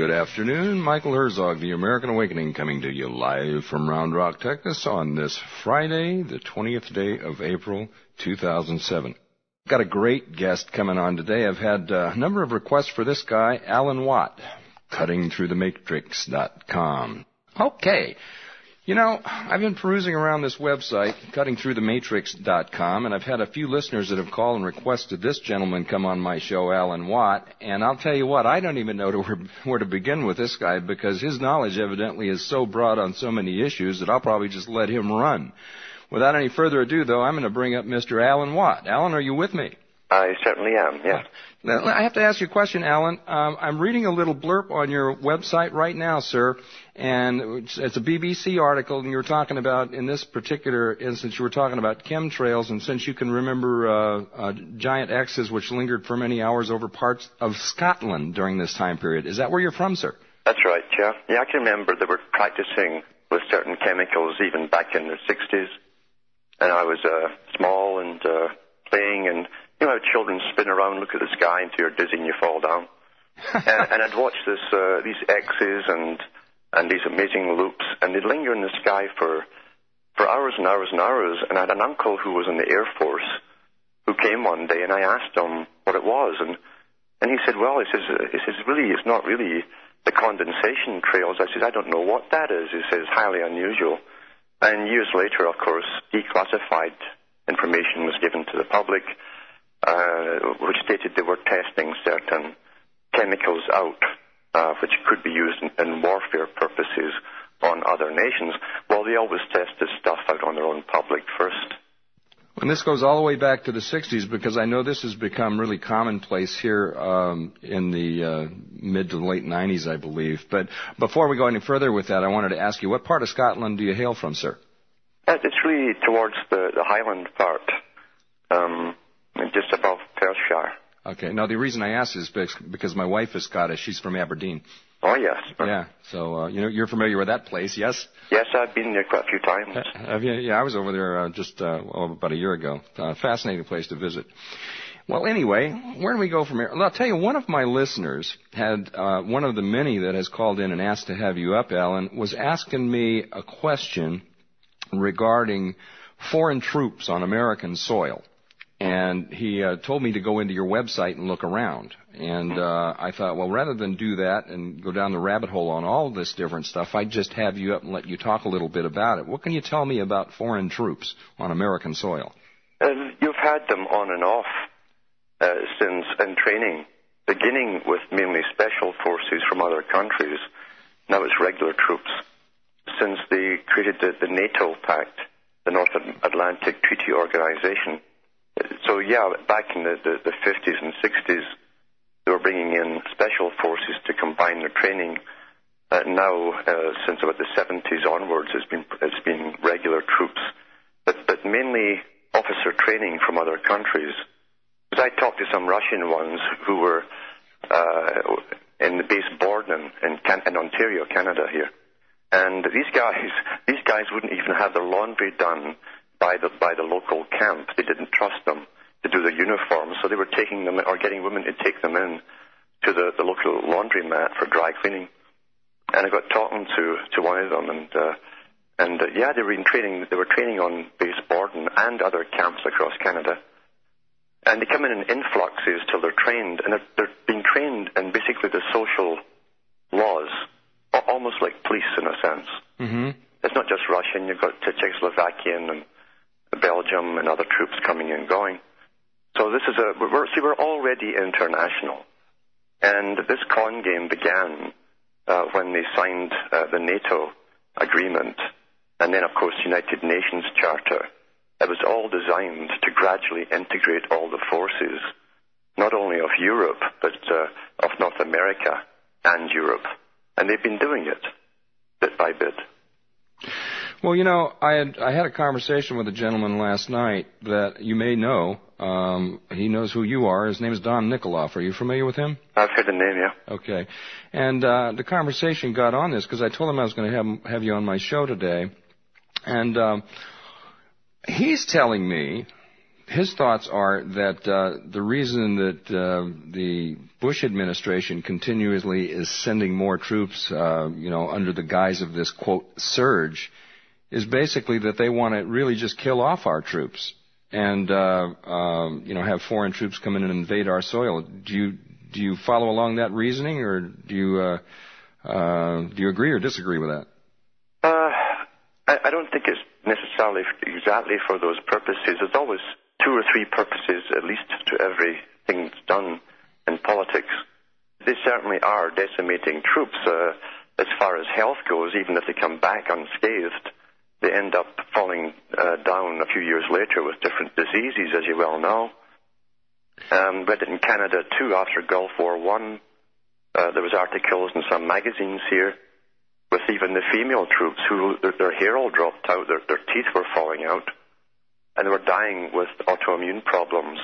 Good afternoon. Michael Herzog, The American Awakening, coming to you live from Round Rock, Texas on this Friday, the 20th day of April, 2007. Got a great guest coming on today. I've had uh, a number of requests for this guy, Alan Watt, cuttingthroughthematrix.com. Okay. You know, I've been perusing around this website, cuttingthroughthematrix.com, and I've had a few listeners that have called and requested this gentleman come on my show, Alan Watt. And I'll tell you what, I don't even know to, where to begin with this guy because his knowledge evidently is so broad on so many issues that I'll probably just let him run. Without any further ado, though, I'm going to bring up Mr. Alan Watt. Alan, are you with me? I certainly am, yeah. Now, I have to ask you a question, Alan. Um, I'm reading a little blurb on your website right now, sir, and it's, a BBC article, and you were talking about, in this particular instance, you were talking about chemtrails, and since you can remember uh, uh, giant X's which lingered for many hours over parts of Scotland during this time period. Is that where you're from, sir? That's right, yeah. Yeah, I can remember they were practicing with certain chemicals even back in the 60s, and I was uh, small and uh, playing and you know how children spin around, look at the sky until you're dizzy and you fall down. and, and I'd watch this, uh, these X's and and these amazing loops, and they'd linger in the sky for for hours and hours and hours. And I had an uncle who was in the Air Force who came one day, and I asked him what it was, and and he said, well, he says, he says, really, it's not really the condensation trails. I said, I don't know what that is. He says, highly unusual. And years later, of course, declassified information was given to the public which stated they were testing certain chemicals out, uh, which could be used in, in warfare purposes on other nations. Well, they always test this stuff out on their own public first. And this goes all the way back to the 60s because I know this has become really commonplace here um, in the uh, mid to late 90s, I believe. But before we go any further with that, I wanted to ask you, what part of Scotland do you hail from, sir? Uh, it's really towards the, the Highland part. Um, just above Perthshire. Okay. Now the reason I ask is because my wife is Scottish. She's from Aberdeen. Oh yes. Yeah. So uh, you know you're familiar with that place, yes? Yes, I've been there quite a few times. Uh, have you? Yeah, I was over there uh, just uh, well, about a year ago. Uh, fascinating place to visit. Well, anyway, where do we go from here? Well, I'll tell you, one of my listeners had, uh, one of the many that has called in and asked to have you up, Alan, was asking me a question regarding foreign troops on American soil and he uh, told me to go into your website and look around. And uh, I thought, well, rather than do that and go down the rabbit hole on all this different stuff, I'd just have you up and let you talk a little bit about it. What can you tell me about foreign troops on American soil? Uh, you've had them on and off uh, since in training, beginning with mainly special forces from other countries. Now it's regular troops. Since they created the, the NATO Pact, the North Atlantic Treaty Organization, so yeah, back in the, the, the 50s and 60s, they were bringing in special forces to combine their training. Uh, now, uh, since about the 70s onwards, it's been it's been regular troops, but but mainly officer training from other countries. Because I talked to some Russian ones who were uh, in the base Borden in, Can- in Ontario, Canada here, and these guys these guys wouldn't even have their laundry done by the by the local camp. They didn't trust them to do their uniforms, so they were taking them or getting women to take them in to the, the local laundromat for dry cleaning. And I got talking to to one of them, and uh, and uh, yeah, they were in training. They were training on base Borden and other camps across Canada. And they come in in influxes till they're trained, and they're, they're being trained in basically the social laws, almost like police in a sense. Mm-hmm. It's not just Russian. You've got Czechoslovakian and Belgium and other troops coming and going. So this is a, we're, see, we're already international. And this con game began uh, when they signed uh, the NATO agreement and then, of course, United Nations Charter. It was all designed to gradually integrate all the forces, not only of Europe, but uh, of North America and Europe. And they've been doing it bit by bit. Well, you know, I had I had a conversation with a gentleman last night that you may know. Um, he knows who you are. His name is Don Nikoloff. Are you familiar with him? I've heard the name, yeah. Okay, and uh, the conversation got on this because I told him I was going to have have you on my show today, and um, he's telling me his thoughts are that uh, the reason that uh, the Bush administration continuously is sending more troops, uh, you know, under the guise of this quote surge, is basically that they want to really just kill off our troops and uh, um, you know have foreign troops come in and invade our soil. Do you do you follow along that reasoning, or do you uh, uh, do you agree or disagree with that? Uh, I, I don't think it's necessarily exactly for those purposes. There's always two or three purposes, at least, to everything that's done in politics. They certainly are decimating troops. Uh, as far as health goes, even if they come back unscathed, they end up falling uh, down a few years later with different diseases, as you well know. Um, read it in Canada too after Gulf War One. Uh, there was articles in some magazines here with even the female troops who their, their hair all dropped out, their, their teeth were falling out, and they were dying with autoimmune problems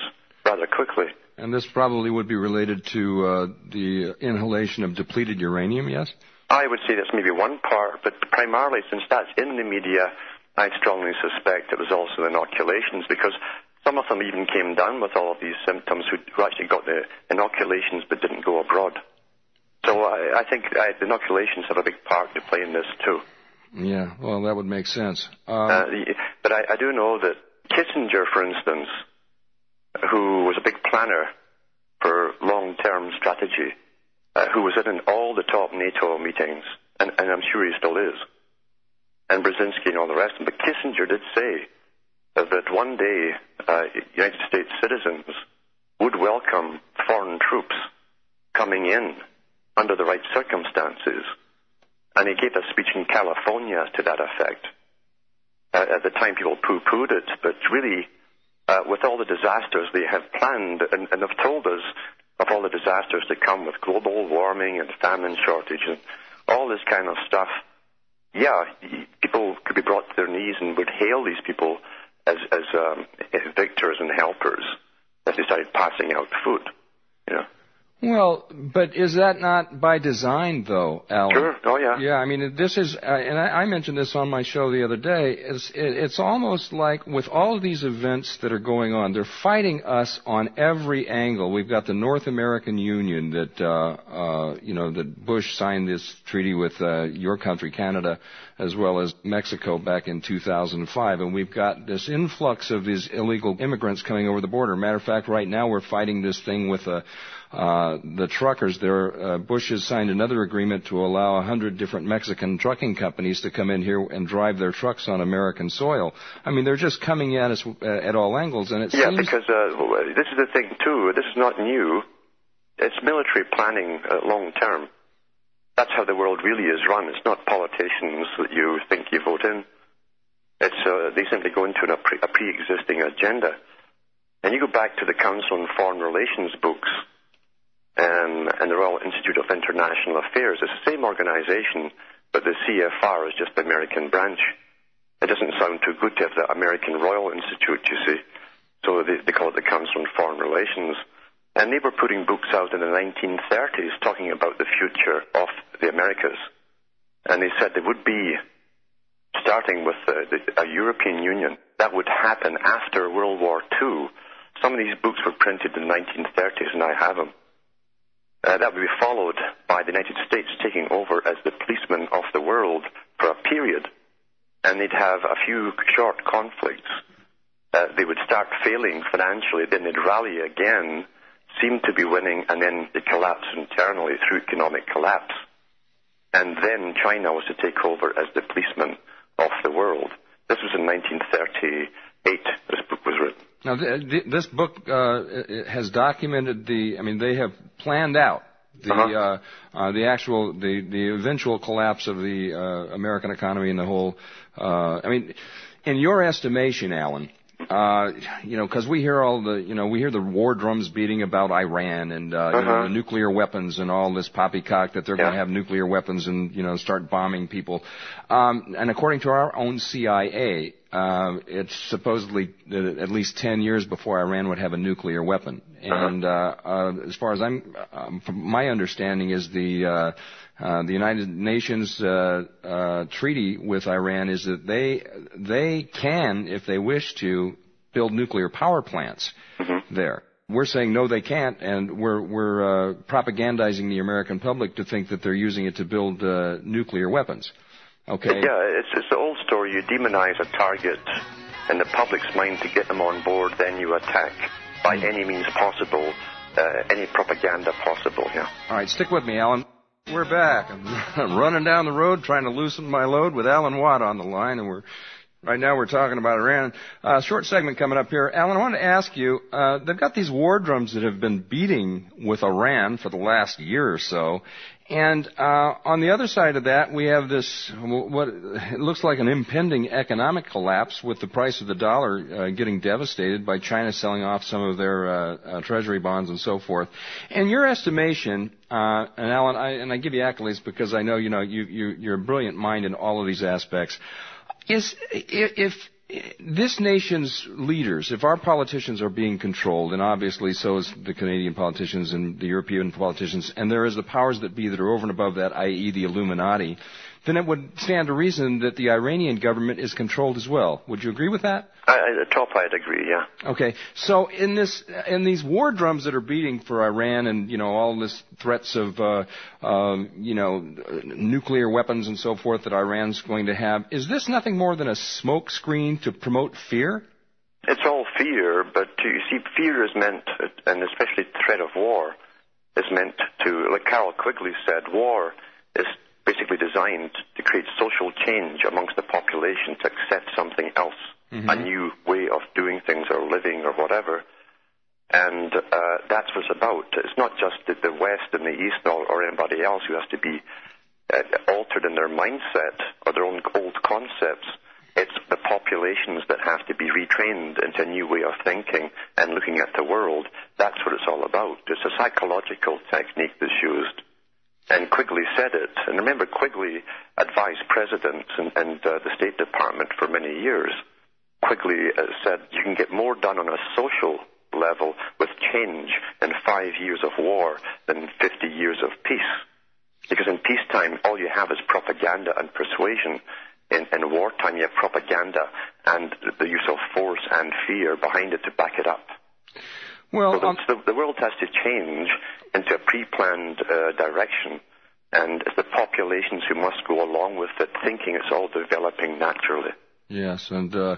rather quickly. And this probably would be related to uh, the inhalation of depleted uranium, yes? I would say that's maybe one part, but primarily since that's in the media, I strongly suspect it was also inoculations because some of them even came down with all of these symptoms who, who actually got the inoculations but didn't go abroad. So I, I think uh, inoculations have a big part to play in this too. Yeah, well, that would make sense. Uh, uh, but I, I do know that Kissinger, for instance, who was a big planner for long-term strategy, uh, who was in all the top NATO meetings, and, and I'm sure he still is, and Brzezinski and all the rest. But Kissinger did say that one day uh, United States citizens would welcome foreign troops coming in under the right circumstances. And he gave a speech in California to that effect. Uh, at the time, people poo-pooed it, but really, uh, with all the disasters they have planned and, and have told us of all the disasters that come with global warming and famine shortage and all this kind of stuff, yeah, people could be brought to their knees and would hail these people as, as um, victors and helpers as they started passing out food. You know. Well, but is that not by design, though, Alan? Sure. Oh, yeah. Yeah. I mean, this is, uh, and I, I, mentioned this on my show the other day. It's, it, it's almost like with all of these events that are going on, they're fighting us on every angle. We've got the North American Union that, uh, uh, you know, that Bush signed this treaty with uh, your country, Canada, as well as Mexico back in 2005, and we've got this influx of these illegal immigrants coming over the border. Matter of fact, right now we're fighting this thing with a uh, the truckers there, uh, Bush has signed another agreement to allow a hundred different Mexican trucking companies to come in here and drive their trucks on American soil. I mean, they're just coming at us uh, at all angles, and it yeah, seems... because uh, this is the thing too. This is not new. It's military planning uh, long term. That's how the world really is run. It's not politicians that you think you vote in. It's uh, they simply go into a, pre- a pre-existing agenda. And you go back to the Council on Foreign Relations books um, and the Royal Institute of International Affairs. It's the same organization, but the CFR is just the American branch. It doesn't sound too good to have the American Royal Institute, you see. So they, they call it the Council on Foreign Relations. And they were putting books out in the 1930s talking about the future of the Americas. And they said there would be, starting with the, the, a European Union, that would happen after World War II. Some of these books were printed in the 1930s, and I have them. Uh, that would be followed by the United States taking over as the policeman of the world for a period. And they'd have a few short conflicts. Uh, they would start failing financially, then they'd rally again, seem to be winning, and then they collapse internally through economic collapse. And then China was to take over as the policeman of the world. This was in 1938, this book was written. Now, th- th- this book uh, has documented the. I mean, they have planned out the uh-huh. uh, uh, the actual the the eventual collapse of the uh, American economy and the whole. Uh, I mean, in your estimation, Alan, uh, you know, because we hear all the, you know, we hear the war drums beating about Iran and uh, uh-huh. you know, uh-huh. the nuclear weapons and all this poppycock that they're yeah. going to have nuclear weapons and you know start bombing people. Um, and according to our own CIA, uh, it's supposedly at least 10 years before Iran would have a nuclear weapon. Uh-huh. And uh, uh, as far as I'm, um, from my understanding is the uh, uh, the United Nations uh, uh, treaty with Iran is that they they can, if they wish to, build nuclear power plants Mm-hmm. there. We're saying no, they can't, and we're we're uh, propagandizing the American public to think that they're using it to build uh, nuclear weapons. Okay. Yeah, it's, it's the old story. You demonize a target in the public's mind to get them on board, then you attack by any means possible, uh, any propaganda possible. Yeah. All right, stick with me, Alan. We're back. I'm I'm, running down the road trying to loosen my load with Alan Watt on the line, and we're right now we're talking about Iran. Uh, short segment coming up here. Alan, I wanted to ask you. Uh, they've got these war drums that have been beating with Iran for the last year or so, and uh, on the other side of that, we have this what it looks like an impending economic collapse with the price of the dollar uh, getting devastated by China selling off some of their uh, uh, treasury bonds and so forth. And your estimation, uh, and Alan, I, and I give you accolades because I know you know you, you you're a brilliant mind in all of these aspects. Is if this nation's leaders, if our politicians are being controlled, and obviously so is the Canadian politicians and the European politicians, and there is the powers that be that are over and above that, i.e. the Illuminati, then it would stand to reason that the Iranian government is controlled as well. Would you agree with that? I, at the top, I'd agree. Yeah. Okay. So in this, in these war drums that are beating for Iran, and you know all this threats of, uh, um, you know, nuclear weapons and so forth that Iran's going to have, is this nothing more than a smokescreen to promote fear? It's all fear, but you see, fear is meant, and especially threat of war, is meant to, like Carroll Quigley said, war is basically designed to create social change amongst the population to accept something else, Mm-hmm. a new way of doing things or living or whatever. And uh, that's what it's about. It's not just the, the West and the East or, or anybody else who has to be uh, altered in their mindset or their own old concepts. It's the populations that have to be retrained into a new way of thinking and looking at the world. That's what it's all about. It's a psychological technique that's used. And Quigley said it. And remember, Quigley advised presidents and, and uh, the State Department for many years. Quigley uh, said you can get more done on a social level with change in five years of war than 50 years of peace. Because in peacetime, all you have is propaganda and persuasion. In, in wartime, you have propaganda and the use of force and fear behind it to back it up. Well, So the, um, the, world has to change into a pre-planned uh, direction, and it's the populations who must go along with it, thinking it's all developing naturally. Yes, and uh,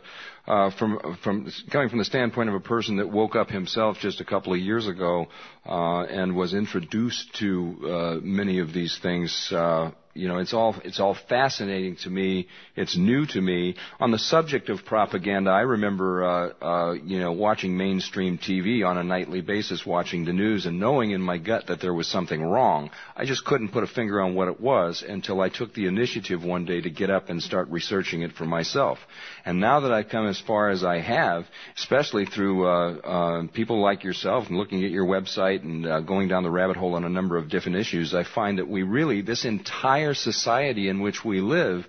uh, from from coming from the standpoint of a person that woke up himself just a couple of years ago uh, and was introduced to uh, many of these things, uh, you know, it's all it's all fascinating to me. It's new to me. On the subject of propaganda, I remember, uh, uh, you know, watching mainstream TV on a nightly basis, watching the news, and knowing in my gut that there was something wrong. I just couldn't put a finger on what it was until I took the initiative one day to get up and start researching it for myself. And now that I've come as far as I have, especially through uh, uh, people like yourself and looking at your website and uh, going down the rabbit hole on a number of different issues, I find that we really, this entire society in which we live,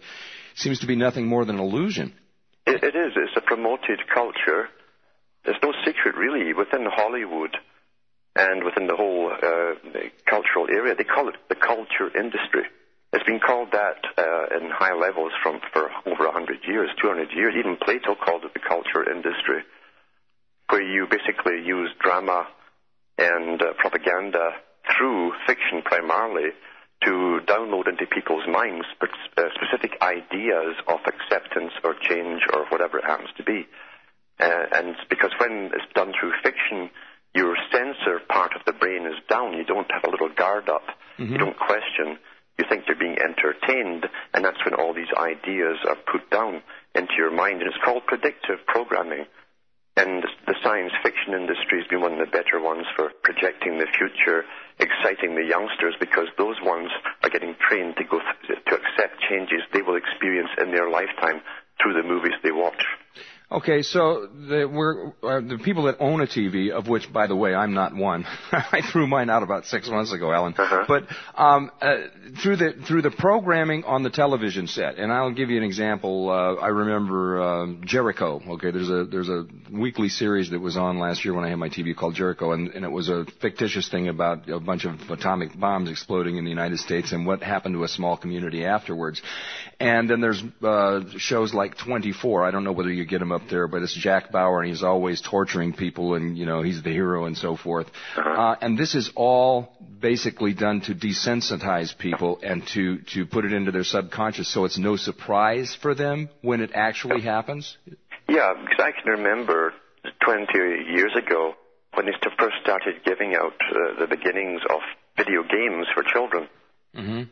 seems to be nothing more than an illusion. It, it is. It's a promoted culture. There's no secret, really, within Hollywood and within the whole uh, cultural area. They call it the culture industry. It's been called that uh, in high levels from for over 100 years, 200 years. Even Plato called it the culture industry, where you basically use drama and uh, propaganda through fiction primarily to download into people's minds uh, specific ideas of acceptance or change or whatever it happens to be. Uh, and because when it's done through fiction, your censor part of the brain is down. You don't have a little guard up. You don't question. You think you're being entertained, and that's when all these ideas are put down into your mind. And it's called predictive programming. And the science fiction industry has been one of the better ones for projecting the future, exciting the youngsters, because those ones are getting trained to go th- to accept changes they will experience in their lifetime through the movies they watch. Okay, so the, we're, uh, the people that own a TV, of which, by the way, I'm not one. I threw mine out about six months ago, Alan. Uh-huh. But um, uh, through the through the programming on the television set, and I'll give you an example. Uh, I remember um, Jericho. Okay, there's a there's a weekly series that was on last year when I had my TV called Jericho, and, and it was a fictitious thing about a bunch of atomic bombs exploding in the United States and what happened to a small community afterwards. And then there's uh, shows like 24. I don't know whether you get him up there, but it's Jack Bauer, and he's always torturing people, and you know he's the hero and so forth. Uh-huh. Uh, and this is all basically done to desensitize people and to to put it into their subconscious, so it's no surprise for them when it actually happens. Yeah, because I can remember 20 years ago when they first started giving out uh, the beginnings of video games for children. Mm-hmm.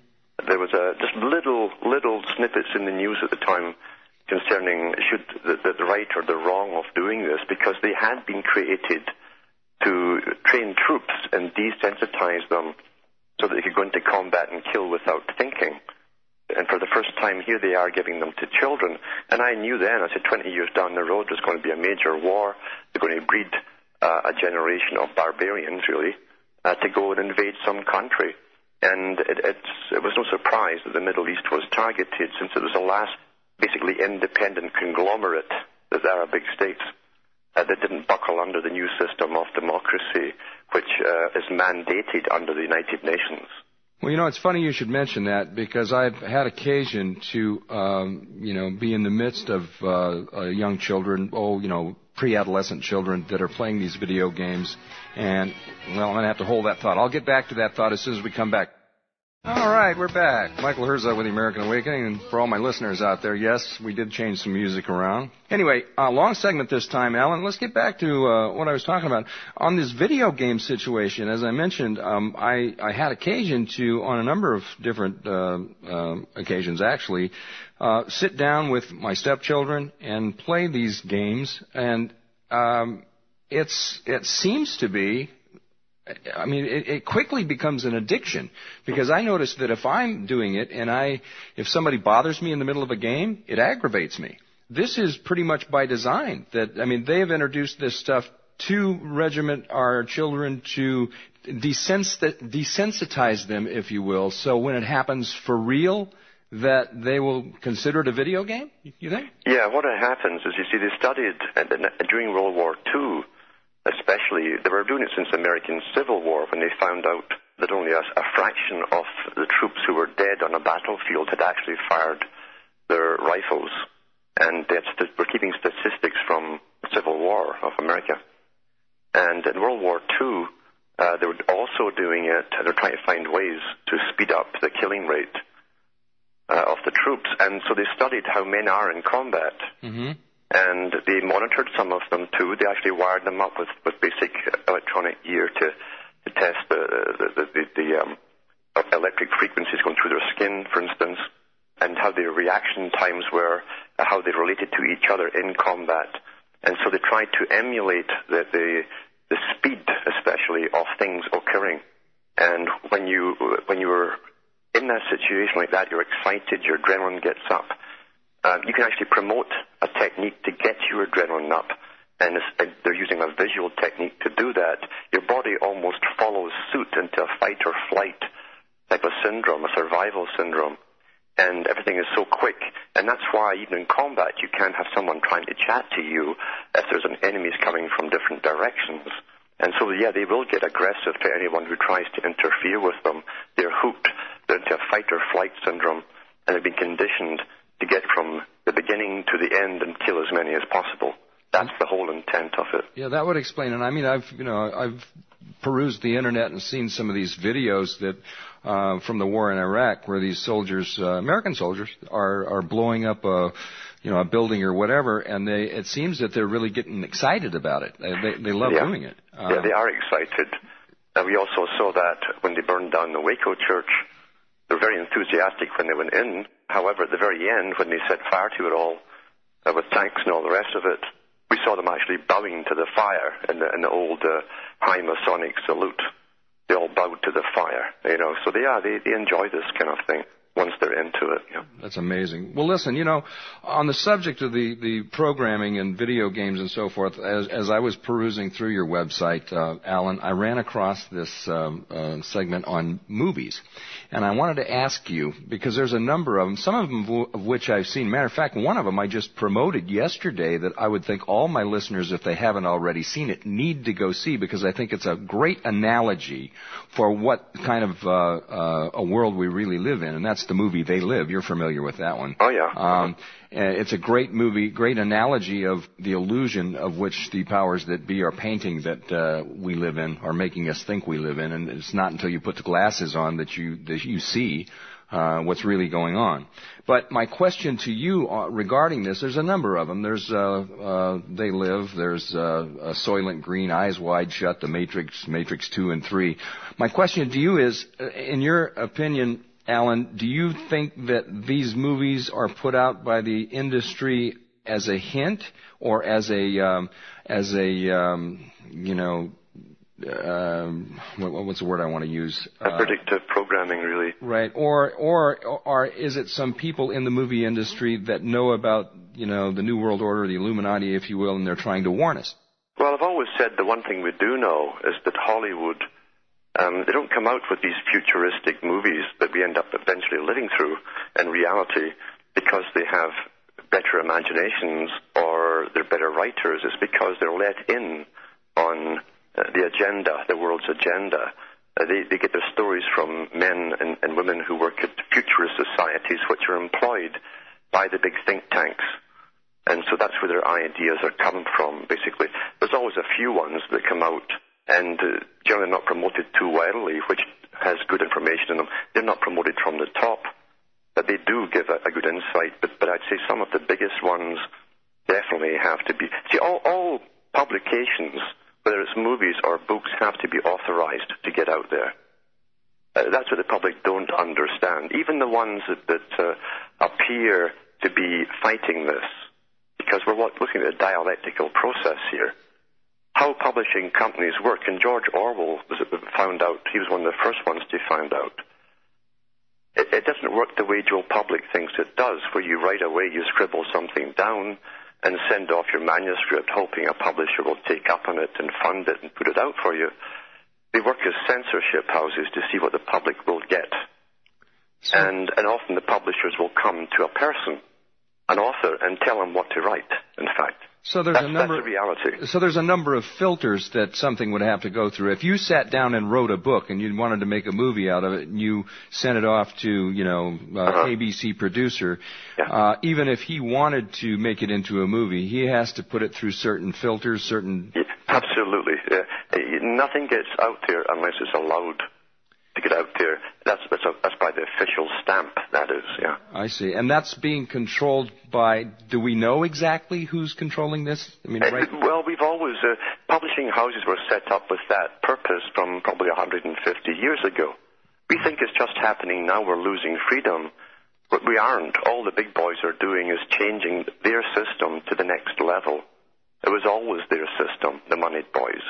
There was a, just little little snippets in the news at the time concerning should the, the, right or the wrong of doing this because they had been created to train troops and desensitize them so that they could go into combat and kill without thinking. And for the first time here they are giving them to children. And I knew then, I said 20 years down the road there's going to be a major war. They're going to breed uh, a generation of barbarians, really, uh, to go and invade some country. And it, it was no surprise that the Middle East was targeted since it was the last basically independent conglomerate, the Arab big states, uh, that didn't buckle under the new system of democracy, which uh, is mandated under the United Nations. Well, you know, it's funny you should mention that because I've had occasion to, um, you know, be in the midst of uh, uh, young children, oh, you know, pre-adolescent children that are playing these video games. And, well, I'm going to have to hold that thought. I'll get back to that thought as soon as we come back. All right, we're back. Michael Herzog with the American Awakening, and for all my listeners out there, yes, we did change some music around. Anyway, uh, long segment this time, Alan. Let's get back to uh, what I was talking about on this video game situation. As I mentioned, um, I, I had occasion to, on a number of different uh, um, occasions, actually, uh, sit down with my stepchildren and play these games, and um, it's it seems to be I mean, it, it, quickly becomes an addiction because I notice that if I'm doing it and I, if somebody bothers me in the middle of a game, it aggravates me. This is pretty much by design that, I mean, they have introduced this stuff to regiment our children to desensitize them, if you will. So when it happens for real, that they will consider it a video game, you think? Yeah, what happens is, you see, they studied uh, during World War II especially, they were doing it since the American Civil War when they found out that only a, a fraction of the troops who were dead on a battlefield had actually fired their rifles. And st- we're keeping statistics from the Civil War of America. And in World War II, uh, they were also doing it, they're trying to find ways to speed up the killing rate uh, of the troops. And so they studied how men are in combat. Mm-hmm and they monitored some of them too. They actually wired them up with, with basic electronic gear to, to test the, the, the, the um, electric frequencies going through their skin, for instance, and how their reaction times were, how they related to each other in combat. And so they tried to emulate the, the, the speed, especially, of things occurring. And when you, when you were in that situation like that, you're excited, your adrenaline gets up uh, you can actually promote a technique to get your adrenaline up. And they're using a visual technique to do that. Your body almost follows suit into a fight or flight type of syndrome, a survival syndrome. And everything is so quick. And that's why even in combat, you can't have someone trying to chat to you if there's an enemies coming from different directions. And so, yeah, they will get aggressive to anyone who tries to interfere with them. They're hooked. They're into a fight or flight syndrome, and they've been conditioned to get from the beginning to the end and kill as many as possible. That's the whole intent of it. Yeah, that would explain it. I mean, I've you know I've perused the internet and seen some of these videos that uh, from the war in Iraq where these soldiers, uh, American soldiers, are are blowing up a you know a building or whatever, and they it seems that they're really getting excited about it. They they, they love yeah. doing it. Uh, yeah, they are excited. And we also saw that when they burned down the Waco church they're very enthusiastic when they went in. However, at the very end, when they set fire to it all, uh, with tanks and all the rest of it, we saw them actually bowing to the fire in the, in the old uh, high Masonic salute. They all bowed to the fire, you know. So they are, they, they enjoy this kind of thing once they're into it. Yeah. That's amazing. Well, listen, you know, on the subject of the, the programming and video games and so forth, as, as I was perusing through your website, uh, Alan, I ran across this um, uh, segment on movies. And I wanted to ask you, because there's a number of them, some of them of which I've seen. Matter of fact, one of them I just promoted yesterday that I would think all my listeners, if they haven't already seen it, need to go see because I think it's a great analogy for what kind of uh, uh, a world we really live in. And that's the movie They Live. You're familiar with that one. Oh yeah. Um, it's a great movie, great analogy of the illusion of which the powers that be are painting that uh, we live in, are making us think we live in, and it's not until you put the glasses on that you that you see uh, what's really going on. But my question to you uh, regarding this, there's a number of them. There's uh, uh, They Live, there's uh, Soylent Green, Eyes Wide Shut, The Matrix, Matrix 2 and 3. My question to you is, uh, in your opinion, Alan, do you think that these movies are put out by the industry as a hint or as a um, as a um, you know um, what, what's the word I want to use? Uh, predictive programming, really. Right. Or, or, or is it some people in the movie industry that know about, you know, the New World Order, the Illuminati, if you will, and they're trying to warn us? Well, I've always said the one thing we do know is that Hollywood, um, they don't come out with these futuristic movies that we end up eventually living through in reality because they have better imaginations or they're better writers. It's because they're let in on uh, the agenda, the world's agenda. Uh, they, they, get their stories from men and, and, women who work at futurist societies, which are employed by the big think tanks. And so that's where their ideas are coming from, basically. There's always a few ones that come out and uh, generally not promoted too widely, which has good information in them. They're not promoted from the top, but they do give a, a good insight. But, but I'd say some of the biggest ones definitely have to be. See, all, all publications whether it's movies or books, have to be authorized to get out there. Uh, that's what the public don't understand. Even the ones that, that uh, appear to be fighting this, because we're looking at a dialectical process here. How publishing companies work, and George Orwell was found out. He was one of the first ones to find out. It, it doesn't work the way Joe Public thinks it does, where you right away you scribble something down and send off your manuscript hoping a publisher will take up on it and fund it and put it out for you. They work as censorship houses to see what the public will get. So, and, and often the publishers will come to a person, an author, and tell them what to write, in fact. So there's that's, a number. That's the reality. So there's a number of filters that something would have to go through. If you sat down and wrote a book and you wanted to make a movie out of it, and you sent it off to you know uh, uh-huh. ABC producer, yeah. uh, even if he wanted to make it into a movie, he has to put it through certain filters, certain. Yeah, absolutely. Yeah. Nothing gets out there unless it's allowed to get out there. That's that's, that's by the official stamp. That is, yeah. I see, and that's being controlled by. Do we know exactly who's controlling this? I mean, right? Uh, well, we've always uh, publishing houses were set up with that purpose from probably 150 years ago. We think it's just happening now. We're losing freedom. But we aren't. All the big boys are doing is changing their system to the next level. It was always their system, the moneyed boys.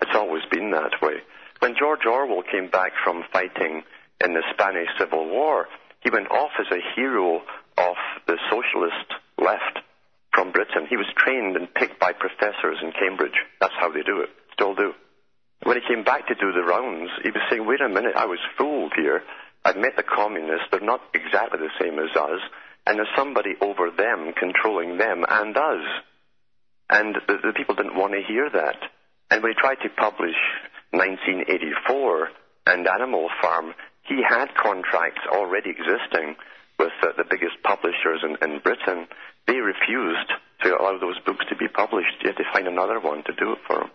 It's always been that way. When George Orwell came back from fighting in the Spanish Civil War, he went off as a hero of the socialist left from Britain. He was trained and picked by professors in Cambridge. That's how they do it. Still do. When he came back to do the rounds, he was saying, wait a minute, I was fooled here. I've met the communists. They're not exactly the same as us. And there's somebody over them controlling them and us. And the, the people didn't want to hear that. And when he tried to publish 1984 and Animal Farm, he had contracts already existing with uh, the biggest publishers in, in Britain. They refused to allow those books to be published. He had to find another one to do it for them.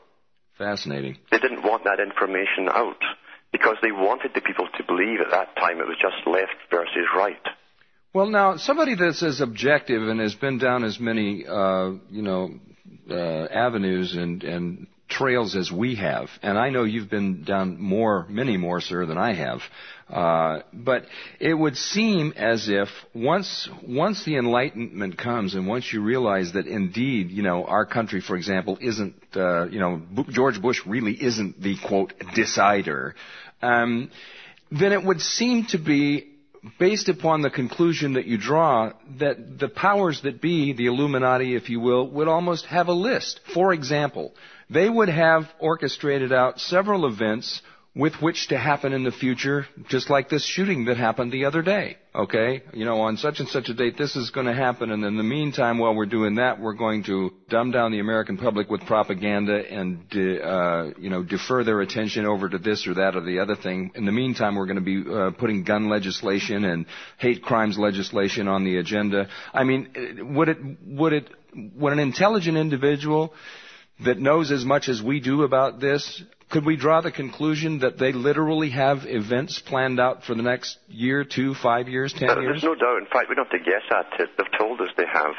Fascinating. They didn't want that information out because they wanted the people to believe at that time it was just left versus right. Well, now somebody that's as objective and has been down as many, uh, you know, uh, avenues and and trails as we have, and I know you've been down more, many more, sir, than I have. Uh, but it would seem as if once once the enlightenment comes, and once you realize that indeed, you know, our country, for example, isn't, uh, you know, George Bush really isn't the quote decider, um, then it would seem to be based upon the conclusion that you draw, that the powers that be, the Illuminati, if you will, would almost have a list. For example, they would have orchestrated out several events with which to happen in the future, just like this shooting that happened the other day. Okay? You know, on such and such a date, this is going to happen, and in the meantime, while we're doing that, we're going to dumb down the American public with propaganda and, uh, you know, defer their attention over to this or that or the other thing. In the meantime, we're going to be uh, putting gun legislation and hate crimes legislation on the agenda. I mean, would it, would it, would an intelligent individual that knows as much as we do about this could we draw the conclusion that they literally have events planned out for the next year, two, five years, ten uh, years? There's no doubt. In fact, we don't have to guess at it. They've told us they have.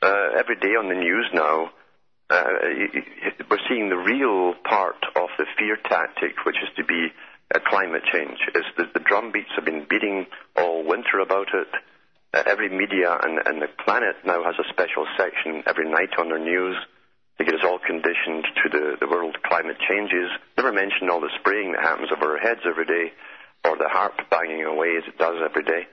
Uh, every day on the news now, uh, we're seeing the real part of the fear tactic, which is to be uh, climate change. Is the, the drum beats have been beating all winter about it. Uh, every media and, and the planet now has a special section every night on their news to get us all conditioned to the, the world climate changes. Never mention all the spraying that happens over our heads every day, or the HAARP banging away as it does every day.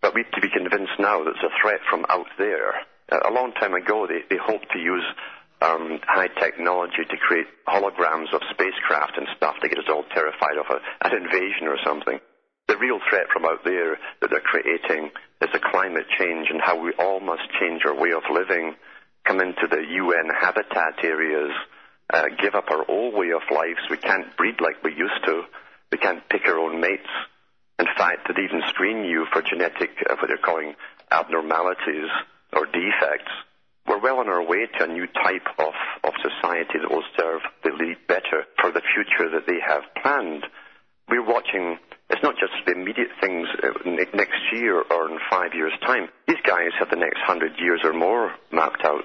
But we to be convinced now that it's a threat from out there. Uh, a long time ago, they, they hoped to use um, high technology to create holograms of spacecraft and stuff to get us all terrified of a, an invasion or something. The real threat from out there that they're creating is the climate change and how we all must change our way of living come into the UN habitat areas, uh, give up our old way of life. So we can't breed like we used to. We can't pick our own mates. In fact, they even screen you for genetic, uh, what they're calling abnormalities or defects. We're well on our way to a new type of, of society that will serve the elite better for the future that they have planned. We're watching it's not just the immediate things uh, next year or in five years' time. These guys have the next hundred years or more mapped out.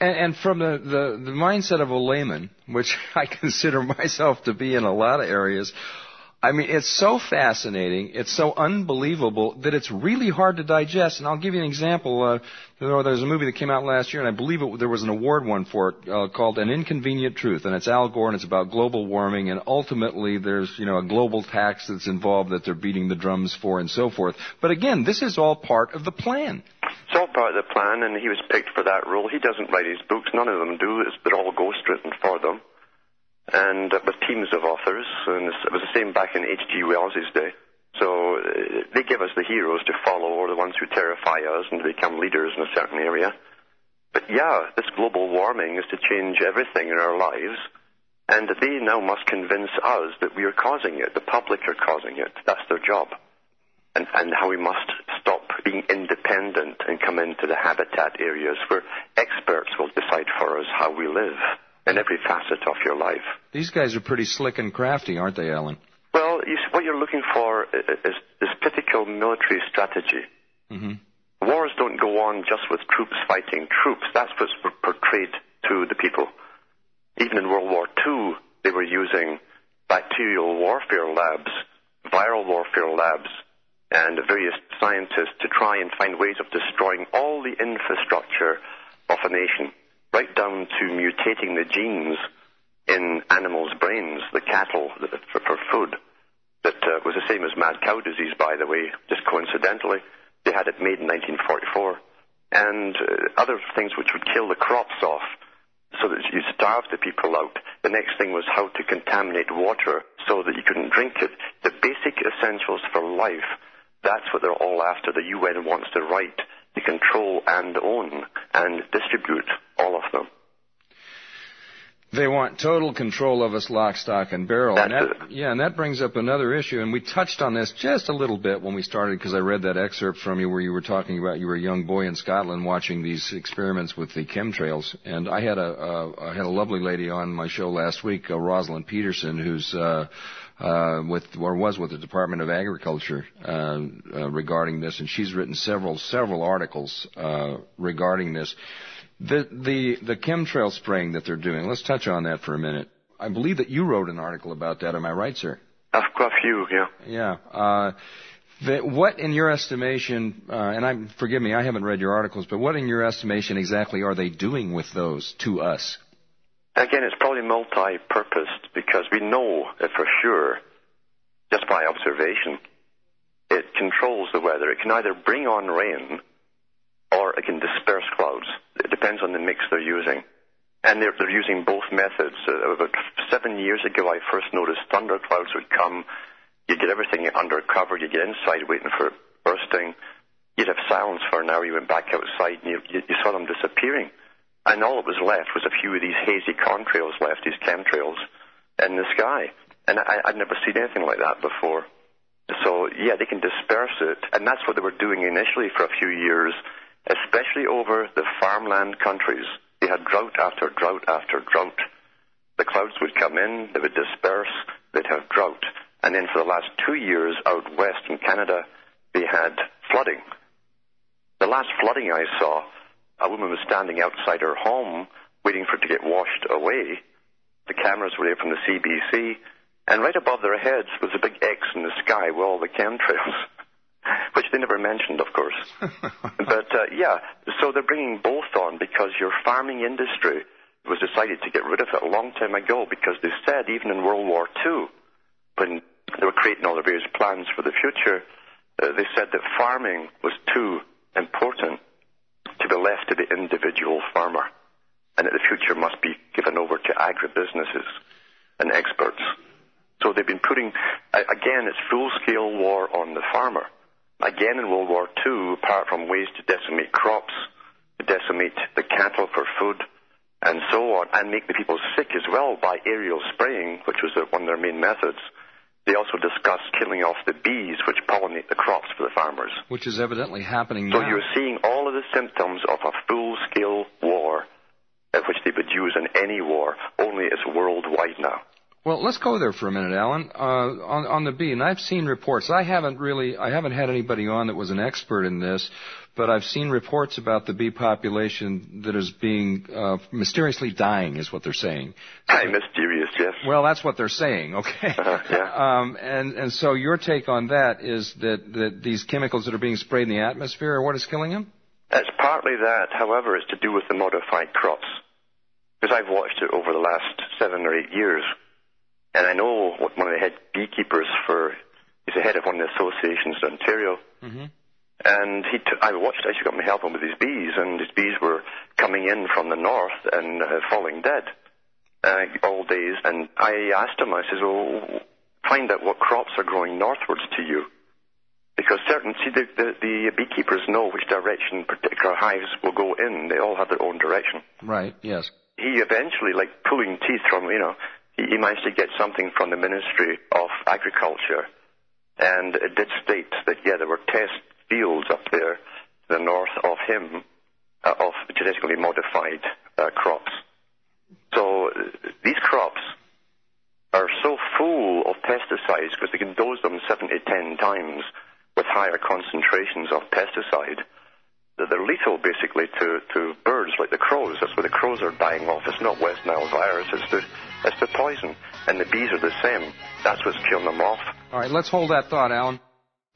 And, and from the, the, the mindset of a layman, which I consider myself to be in a lot of areas, I mean, it's so fascinating, it's so unbelievable that it's really hard to digest. And I'll give you an example. Uh, there's a movie that came out last year, and I believe it, there was an award won for it uh, called An Inconvenient Truth, and it's Al Gore, and it's about global warming, and ultimately there's you know a global tax that's involved that they're beating the drums for, and so forth. But again, this is all part of the plan. It's all part of the plan, and he was picked for that role. He doesn't write his books; none of them do. It's, they're all ghostwritten for them and uh, with teams of authors, and it was the same back in H.G. Wells's day. So uh, they give us the heroes to follow, or the ones who terrify us and become leaders in a certain area. But yeah, this global warming is to change everything in our lives, and they now must convince us that we are causing it. The public are causing it. That's their job. And, and how we must stop being independent and come into the habitat areas where experts will decide for us how we live in every facet of your life. These guys are pretty slick and crafty, aren't they, Alan? Well, you, what you're looking for is, is typical military strategy. Mm-hmm. Wars don't go on just with troops fighting troops. That's what's portrayed to the people. Even in World War II, they were using bacterial warfare labs, viral warfare labs, and various scientists to try and find ways of destroying all the infrastructure of a nation right down to mutating the genes in animals' brains, the cattle, for, for food. That uh, was the same as mad cow disease, by the way, just coincidentally. They had it made in 1944. And uh, other things which would kill the crops off so that you starve the people out. The next thing was how to contaminate water so that you couldn't drink it. The basic essentials for life, that's what they're all after. The UN wants to right to control and own and distribute all of them. They want total control of us, lock, stock, and barrel. That's and that, yeah, and that brings up another issue. And we touched on this just a little bit when we started because I read that excerpt from you where you were talking about you were a young boy in Scotland watching these experiments with the chemtrails. And I had a, a I had a lovely lady on my show last week, uh, Rosalind Peterson, who's uh, uh, with or was with the Department of Agriculture uh, uh, regarding this, and she's written several several articles uh, regarding this. The the the chemtrail spraying that they're doing. Let's touch on that for a minute. I believe that you wrote an article about that. Am I right, sir? I've got a few, yeah. Yeah. Uh, the, what, in your estimation, uh, and I'm forgive me, I haven't read your articles, but what, in your estimation, exactly are they doing with those to us? Again, it's probably multi-purposed because we know for sure, just by observation, it controls the weather. It can either bring on rain or it can disperse clouds. It depends on the mix they're using. And they're, they're using both methods. Uh, about seven years ago, I first noticed thunder clouds would come. You'd get everything under cover. You get inside waiting for it bursting. You'd have silence for an hour. You went back outside and you, you, you saw them disappearing. And all that was left was a few of these hazy contrails left, these chemtrails, in the sky. And I, I'd never seen anything like that before. So yeah, they can disperse it, and that's what they were doing initially for a few years, especially over the farmland countries. They had drought after drought after drought. The clouds would come in, they would disperse, they'd have drought. And then for the last two years out west in Canada, they had flooding. The last flooding I saw, a woman was standing outside her home waiting for it to get washed away. The cameras were there from the CBC, and right above their heads was a big X in the sky with all the chemtrails, which they never mentioned, of course. but uh, yeah, so they're bringing both on because your farming industry was decided to get rid of it a long time ago because they said even in World War II, when they were creating all the various plans for the future, uh, they said that farming was too important to be left to the individual farmer and that the future must be given over to agribusinesses and experts. So they've been putting, again, it's full-scale war on the farmer. Again, in World War II, apart from ways to decimate crops, to decimate the cattle for food, and so on, and make the people sick as well by aerial spraying, which was one of their main methods. They also discussed killing off the bees which pollinate the crops for the farmers. Which is evidently happening so now. So you're seeing all of the symptoms of a full-scale war, which they would use in any war, only it's worldwide now. Well, let's go there for a minute, Alan. Uh, on, on the bee, and I've seen reports. I haven't really, I haven't had anybody on that was an expert in this, but I've seen reports about the bee population that is being uh, mysteriously dying, is what they're saying. Hi, mysterious, yes. Well, that's what they're saying. Okay. Uh-huh, yeah. Um, and and so your take on that is that that these chemicals that are being sprayed in the atmosphere are what is killing them? It's partly that. However, it's to do with the modified crops. Because I've watched it over the last seven or eight years and I know what one of the head beekeepers for, he's the head of one of the associations in Ontario. Mm-hmm. And he, t- I watched, I actually got me helping with his bees, and his bees were coming in from the north and uh, falling dead uh, all days. And I asked him, I says, well, find out what crops are growing northwards to you. Because certain, see, the, the, the beekeepers know which direction particular hives will go in. They all have their own direction. Right, yes. He eventually, like pulling teeth from, you know, he managed to get something from the Ministry of Agriculture, and it did state that, yeah, there were test fields up there to the north of him uh, of genetically modified uh, crops. So these crops are so full of pesticides because they can dose them seven to ten times with higher concentrations of pesticide they're lethal basically to, to birds like the crows. That's where the crows are dying off. It's not West Nile virus, it's the, it's the poison. And the bees are the same. That's what's killing them off. All right, let's hold that thought, Alan.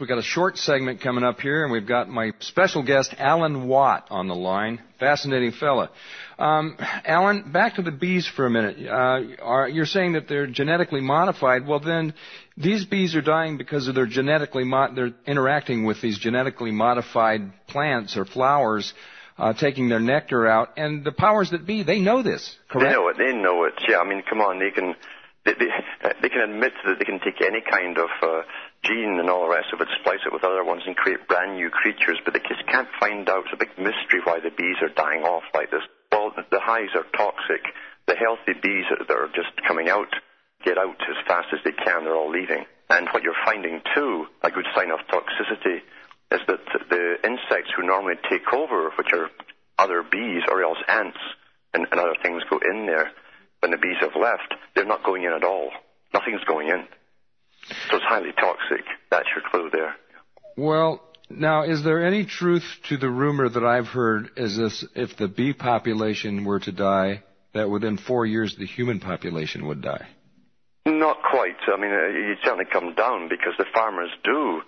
We've got a short segment coming up here, and we've got my special guest, Alan Watt, on the line. Fascinating fella. Um, Alan, back to the bees for a minute. Uh, are, you're saying that they're genetically modified. Well, then these bees are dying because of their genetically mo- they're interacting with these genetically modified plants or flowers. Uh, taking their nectar out, and the powers that be, they know this, correct? They know it. They know it. Yeah, I mean, come on, they can, they, they, they can admit that they can take any kind of uh, gene and all the rest of it, splice it with other ones, and create brand new creatures, but they just can't find out. It's a big mystery why the bees are dying off like this. Well, the hives are toxic. The healthy bees that are just coming out get out as fast as they can. They're all leaving. And what you're finding too, a good sign of toxicity, is that the insects who normally take over, which are other bees or else ants and, and other things go in there, when the bees have left, they're not going in at all. Nothing's going in. So it's highly toxic. That's your clue there. Well, now, is there any truth to the rumor that I've heard is this if the bee population were to die, that within four years the human population would die? Not quite. I mean, uh, you'd certainly come down because the farmers do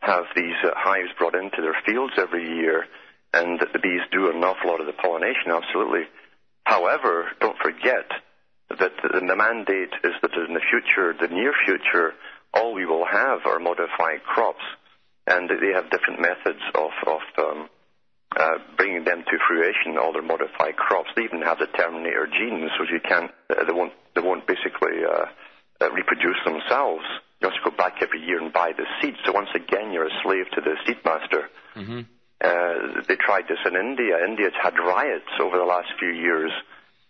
have these uh, hives brought into their fields every year, and the bees do an awful lot of the pollination, absolutely. However, don't forget that the mandate is that in the future, the near future, all we will have are modified crops, and they have different methods of, of um, uh, bringing them to fruition, all their modified crops. They even have the Terminator genes, so you can't, uh, they won't, they won't basically uh, uh, reproduce themselves. You have to go back every year and buy the seeds. So once again, you're a slave to the seed master. Mm-hmm. Uh, they tried this in India. India's had riots over the last few years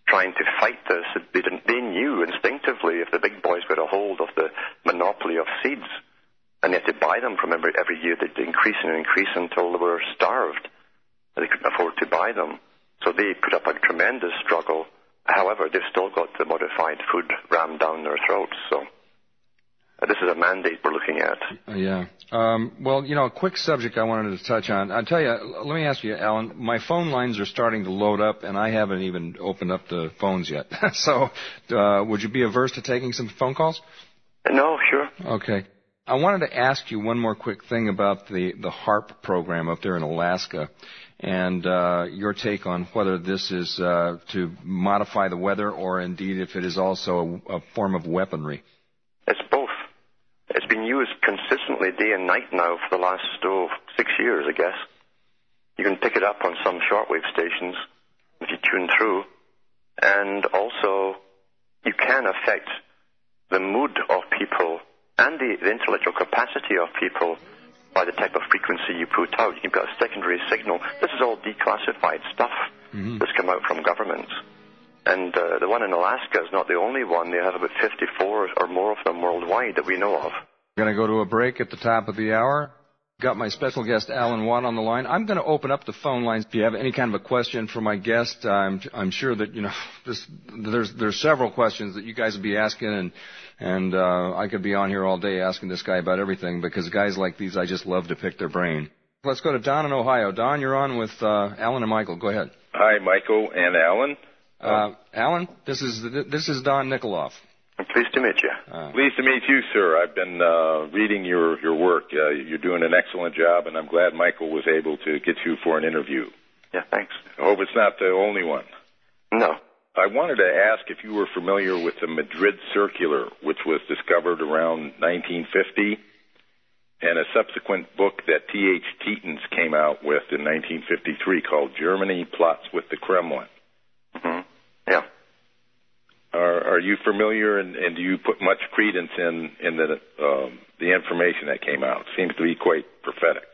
trying to fight this. They, they knew instinctively if the big boys got a hold of the monopoly of seeds, and they had to buy them from every, every year, they'd increase and increase until they were starved. They couldn't afford to buy them. So they put up a tremendous struggle. However, they've still got the modified food rammed down their throats. So uh, this is a mandate we're looking at. Uh, yeah. Um, well, you know, a quick subject I wanted to touch on. I'll tell you, let me ask you, Alan, my phone lines are starting to load up, and I haven't even opened up the phones yet. so, uh, would you be averse to taking some phone calls? No, sure. Okay. I wanted to ask you one more quick thing about the, the HAARP program up there in Alaska and uh, your take on whether this is uh, to modify the weather or indeed if it is also a, a form of weaponry. It's both. It's been used consistently day and night now for the last oh, six years, I guess. You can pick it up on some shortwave stations if you tune through, and also you can affect the mood of people and the, the intellectual capacity of people by the type of frequency you put out. You can put a secondary signal. This is all declassified stuff mm-hmm. that's come out from governments. And uh, the one in Alaska is not the only one. They have about 54 or more of them worldwide that we know of. We're going to go to a break at the top of the hour. Got my special guest Alan Watt on the line. I'm going to open up the phone lines. If you have any kind of a question for my guest, I'm I'm sure that you know this, there's there's several questions that you guys will be asking, and and uh, I could be on here all day asking this guy about everything because guys like these I just love to pick their brain. Let's go to Don in Ohio. Don, you're on with uh, Alan and Michael. Go ahead. Hi, Michael and Alan. Uh, Alan, this is this is Don Nikoloff. I'm pleased to meet you. Uh, Pleased to meet you, sir. I've been uh, reading your your work. Uh, you're doing an excellent job, and I'm glad Michael was able to get you for an interview. Yeah, thanks. I hope it's not the only one. No. I wanted to ask if you were familiar with the Madrid Circular, which was discovered around 1950, and a subsequent book that T.H. Tetens came out with in 1953 called Germany Plots with the Kremlin. Yeah. Are, are you familiar, and, and do you put much credence in in the um, the information that came out? It seems to be quite prophetic.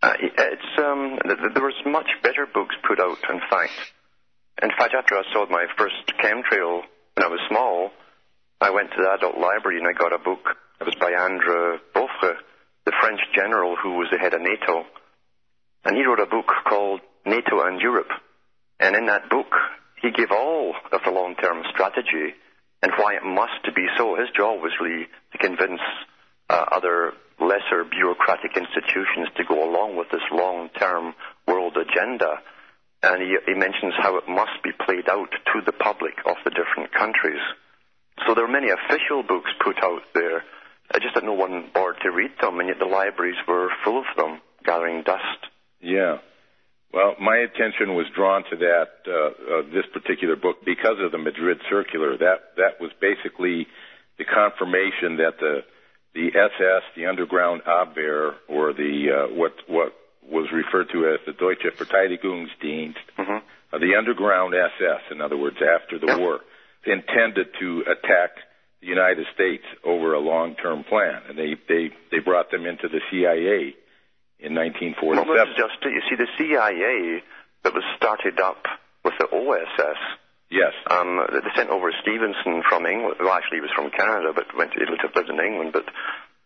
Uh, it's um, there was much better books put out. In fact, in fact, after I saw my first chemtrail when I was small, I went to the adult library and I got a book. It was by Andre Beaufre, the French general who was the head of NATO, and he wrote a book called NATO and Europe. And in that book, he gave all of the long-term strategy and why it must be so. His job was really to convince uh, other lesser bureaucratic institutions to go along with this long-term world agenda. And he, he mentions how it must be played out to the public of the different countries. So there are many official books put out there, I just that no one bothered to read them, and yet the libraries were full of them, gathering dust. Yeah. Well, my attention was drawn to that uh, uh, this particular book because of the Madrid Circular. That that was basically the confirmation that the the SS, the Underground Abwehr, or the uh, what what was referred to as the Deutsche Verteidigungsdienst, mm-hmm. uh, the Underground SS, in other words, after the Yep. war, intended to attack the United States over a long-term plan, and they they they brought them into the CIA in Well, 1947. this is just. You see, the CIA that was started up with the OSS, yes. um, they sent over Stephenson from England. Well, actually, he was from Canada, but went to lived in England. But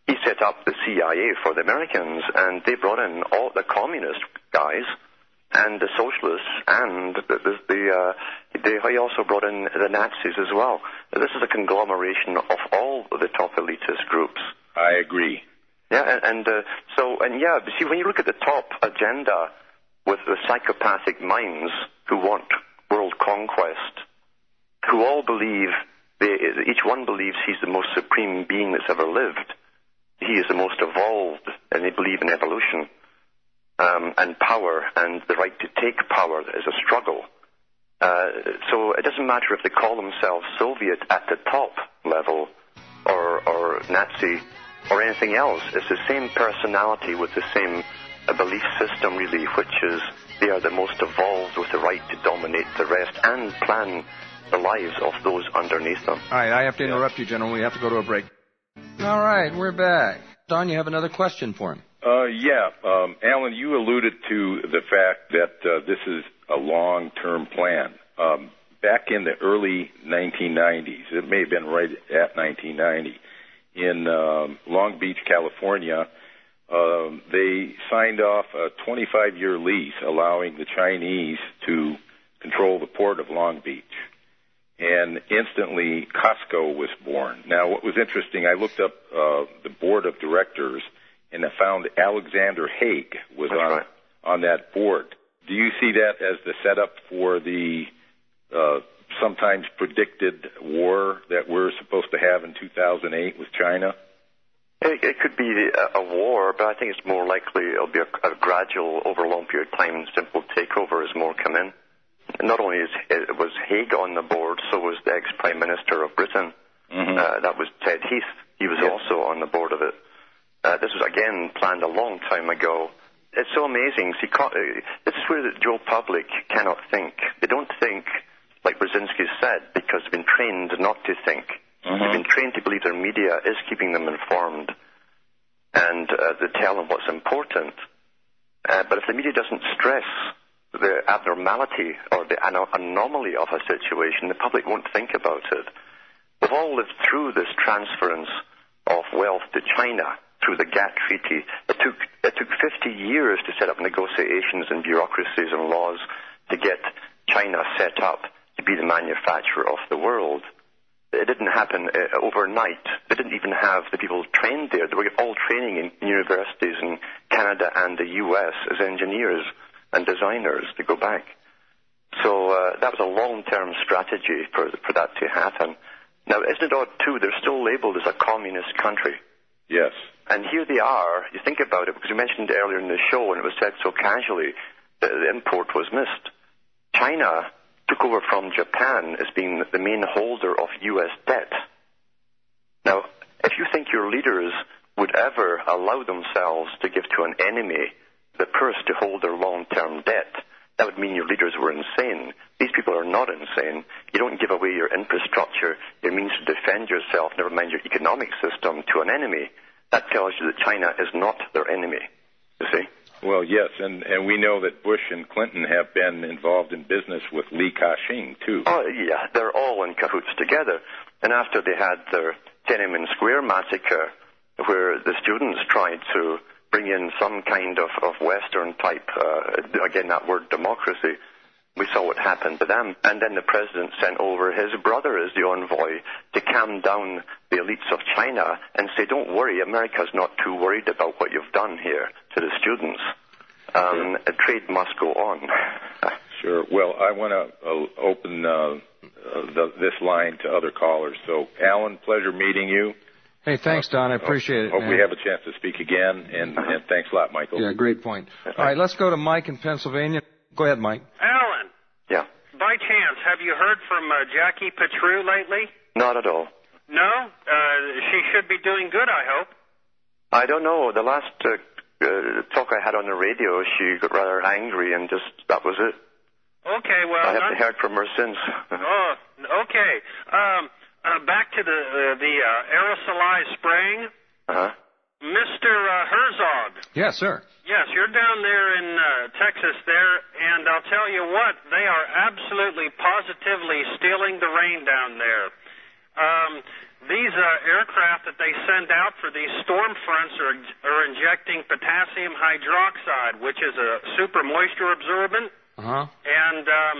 he set up the CIA for the Americans, and they brought in all the communist guys and the socialists, and the, the, the uh, they, he also brought in the Nazis as well. This is a conglomeration of all the top elitist groups. I agree. Yeah, and, uh, so, and yeah, see, when you look at the top agenda with the psychopathic minds who want world conquest, who all believe, they, each one believes he's the most supreme being that's ever lived. He is the most evolved, and they believe in evolution um, and power and the right to take power is a struggle. Uh, so it doesn't matter if they call themselves Soviet at the top level or, or Nazi or anything else. It's the same personality with the same uh, belief system, really, which is they are the most evolved with the right to dominate the rest and plan the lives of those underneath them. All right, I have to interrupt you, gentlemen. We have to go to a break. All right, we're back. Don, you have another question for him. Uh, yeah, um, Alan, you alluded to the fact that uh, this is a long-term plan. Um, back in the early 1990s, it may have been right at 1990, in um, Long Beach, California, um, they signed off a 25-year lease allowing the Chinese to control the port of Long Beach. And instantly, Costco was born. Now, what was interesting, I looked up uh, the board of directors, and I found Alexander Haig was That's on right. on that board. Do you see that as the setup for the uh, sometimes predicted war that we're supposed to have in 2008 with China? It, it could be a, war, but I think it's more likely it'll be a, a gradual, over a long period of time, simple takeover as more come in. Not only is, it was Haig on the board, so was the ex-prime minister of Britain. Mhm. Uh, that was Ted Heath. He was Yes. also on the board of it. Uh, this was again planned a long time ago. It's so amazing. See, uh, this is where the Joe public cannot think. They don't think, like Brzezinski said, because they've been trained not to think. Mhm. They've been trained to believe their media is keeping them informed and uh, they tell them what's important. Uh, but if the media doesn't stress the abnormality or the ano- anomaly of a situation, the public won't think about it. We've all lived through this transference of wealth to China through the GATT treaty. It took, it took 50 years to set up negotiations and bureaucracies and laws to get China set up to be the manufacturer of the world. It didn't happen uh, overnight. They didn't even have the people trained there. They were all training in universities in Canada and the U.S. as engineers and designers to go back. So uh, that was a long-term strategy for, for that to happen. Now, isn't it odd, too, they're still labeled as a communist country. Yes. And here they are, you think about it, because you mentioned earlier in the show, and it was said so casually, that the import was missed. China took over from Japan as being the main holder of U.S. debt. Now, if you think your leaders would ever allow themselves to give to an enemy the purse to hold their long-term debt, that would mean your leaders were insane. These people are not insane. You don't give away your infrastructure, your means to defend yourself, never mind your economic system, to an enemy. That tells you that China is not their enemy. You see? Well, yes, and and we know that Bush and Clinton have been involved in business with Li Ka-shing too. Oh, yeah, they're all in cahoots together. And after they had their Tiananmen Square massacre, where the students tried to bring in some kind of, of Western type, uh, again, that word democracy, we saw what happened to them. And then the president sent over his brother as the envoy to calm down the elites of China and say, don't worry, America's not too worried about what you've done here to the students. Um, Trade must go on. Sure. Well, I want to uh, open uh, uh, the, this line to other callers. So, Alan, pleasure meeting you. Hey, thanks, Don. I appreciate it. Hope man. we have a chance to speak again, and, and thanks a lot, Michael. Yeah, great point. All right, let's go to Mike in Pennsylvania. Go ahead, Mike. Yeah. by chance, have you heard from uh, Jackie Patru lately? Not at all. No? Uh, she should be doing good, I hope. I don't know. The last uh, uh, talk I had on the radio, she got rather angry, and just that was it. Okay, well, I haven't heard from her since. oh, okay. Um, uh, back to the uh, the uh, aerosolized spraying, uh-huh. Mr. Uh, Herzog. Yes, sir. Yes, you're down there in uh, Texas there, and I'll tell you what, they are absolutely, positively stealing the rain down there. Um, these uh, aircraft that they send out for these storm fronts are, are injecting potassium hydroxide, which is a super moisture absorbent. Uh huh. And um,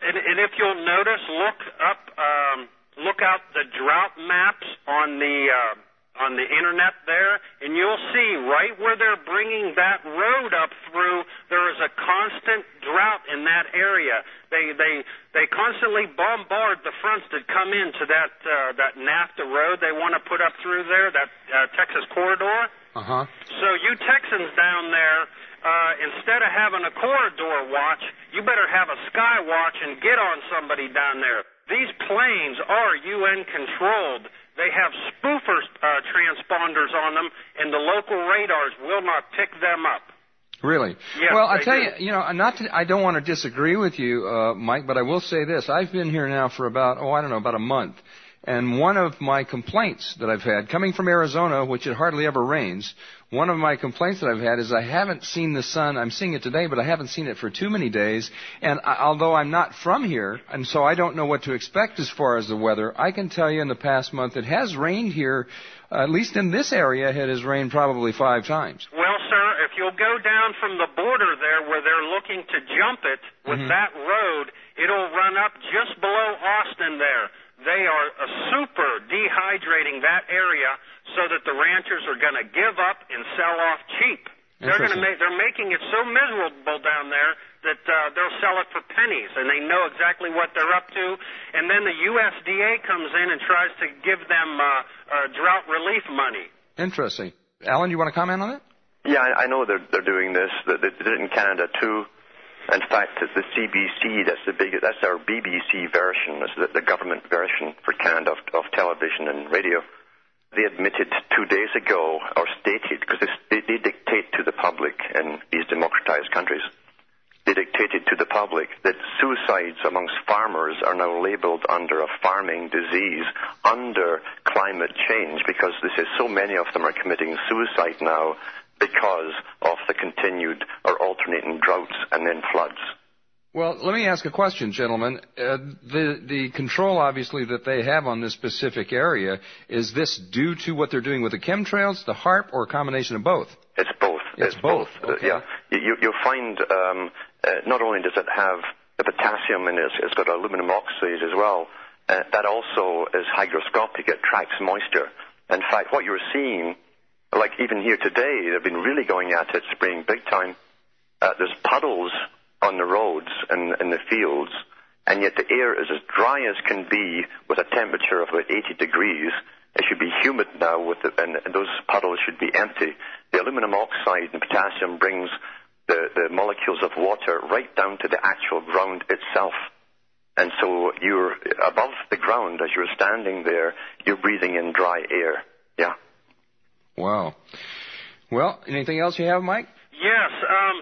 and, and if you'll notice, look up, um, look out the drought maps on the uh, on the internet there, and you'll see right where they're bringing that road up through. There is a constant drought in that area. They they they constantly bombard the fronts that come into that uh, that NAFTA road they want to put up through there, that uh, Texas corridor. Uh huh. So you Texans down there, uh, instead of having a corridor watch, you better have a sky watch and get on somebody down there. These planes are UN controlled. They have spoofer uh, transponders on them, and the local radars will not pick them up. Really? Yes, well, I tell do. you, you know, not to, I don't want to disagree with you, uh, Mike, but I will say this. I've been here now for about, oh, I don't know, about a month. And one of my complaints that I've had, coming from Arizona, which it hardly ever rains, one of my complaints that I've had is I haven't seen the sun. I'm seeing it today, but I haven't seen it for too many days. And I, although I'm not from here, and so I don't know what to expect as far as the weather, I can tell you in the past month it has rained here, uh, at least in this area, it has rained probably five times. Well, sir, if you'll go down from the border there where they're looking to jump it with Mhm. that road, it'll run up just below Austin there. They are uh, super dehydrating that area so that the ranchers are going to give up and sell off cheap. They're going to Interesting. make they're making it so miserable down there that uh, they'll sell it for pennies, and they know exactly what they're up to. And then the USDA comes in and tries to give them uh, uh, drought relief money. Interesting. Alan, you want to comment on it? Yeah, I, I know they're they're doing this. They, they did it in Canada too. In fact, it's the CBC. That's the big. That's our BBC version. That's the, the government version for Canada of, of television and radio. They admitted two days ago, or stated, because they, they dictate to the public in these democratized countries. They dictated to the public that suicides amongst farmers are now labeled under a farming disease under climate change because they say so many of them are committing suicide now because of the continued or alternating droughts and then floods. Well, let me ask a question, gentlemen. Uh, the the control, obviously, that they have on this specific area is this due to what they're doing with the chemtrails, the HAARP, or a combination of both? It's both. It's both, Uh, okay. yeah, you, you'll find um, uh, not only does it have the potassium in it, it's got aluminum oxide as well. Uh, that also is hygroscopic. It tracks moisture. In fact, what you're seeing, like even here today, they've been really going at it, spraying big time. Uh, there's puddles on the roads and in the fields, and yet the air is as dry as can be with a temperature of about 80 degrees. It should be humid now, with the, and, and those puddles should be empty. The aluminum oxide and potassium brings the, the molecules of water right down to the actual ground itself. And so you're above the ground as you're standing there, you're breathing in dry air. Yeah. Wow. Well, anything else you have, Mike? Yes, um,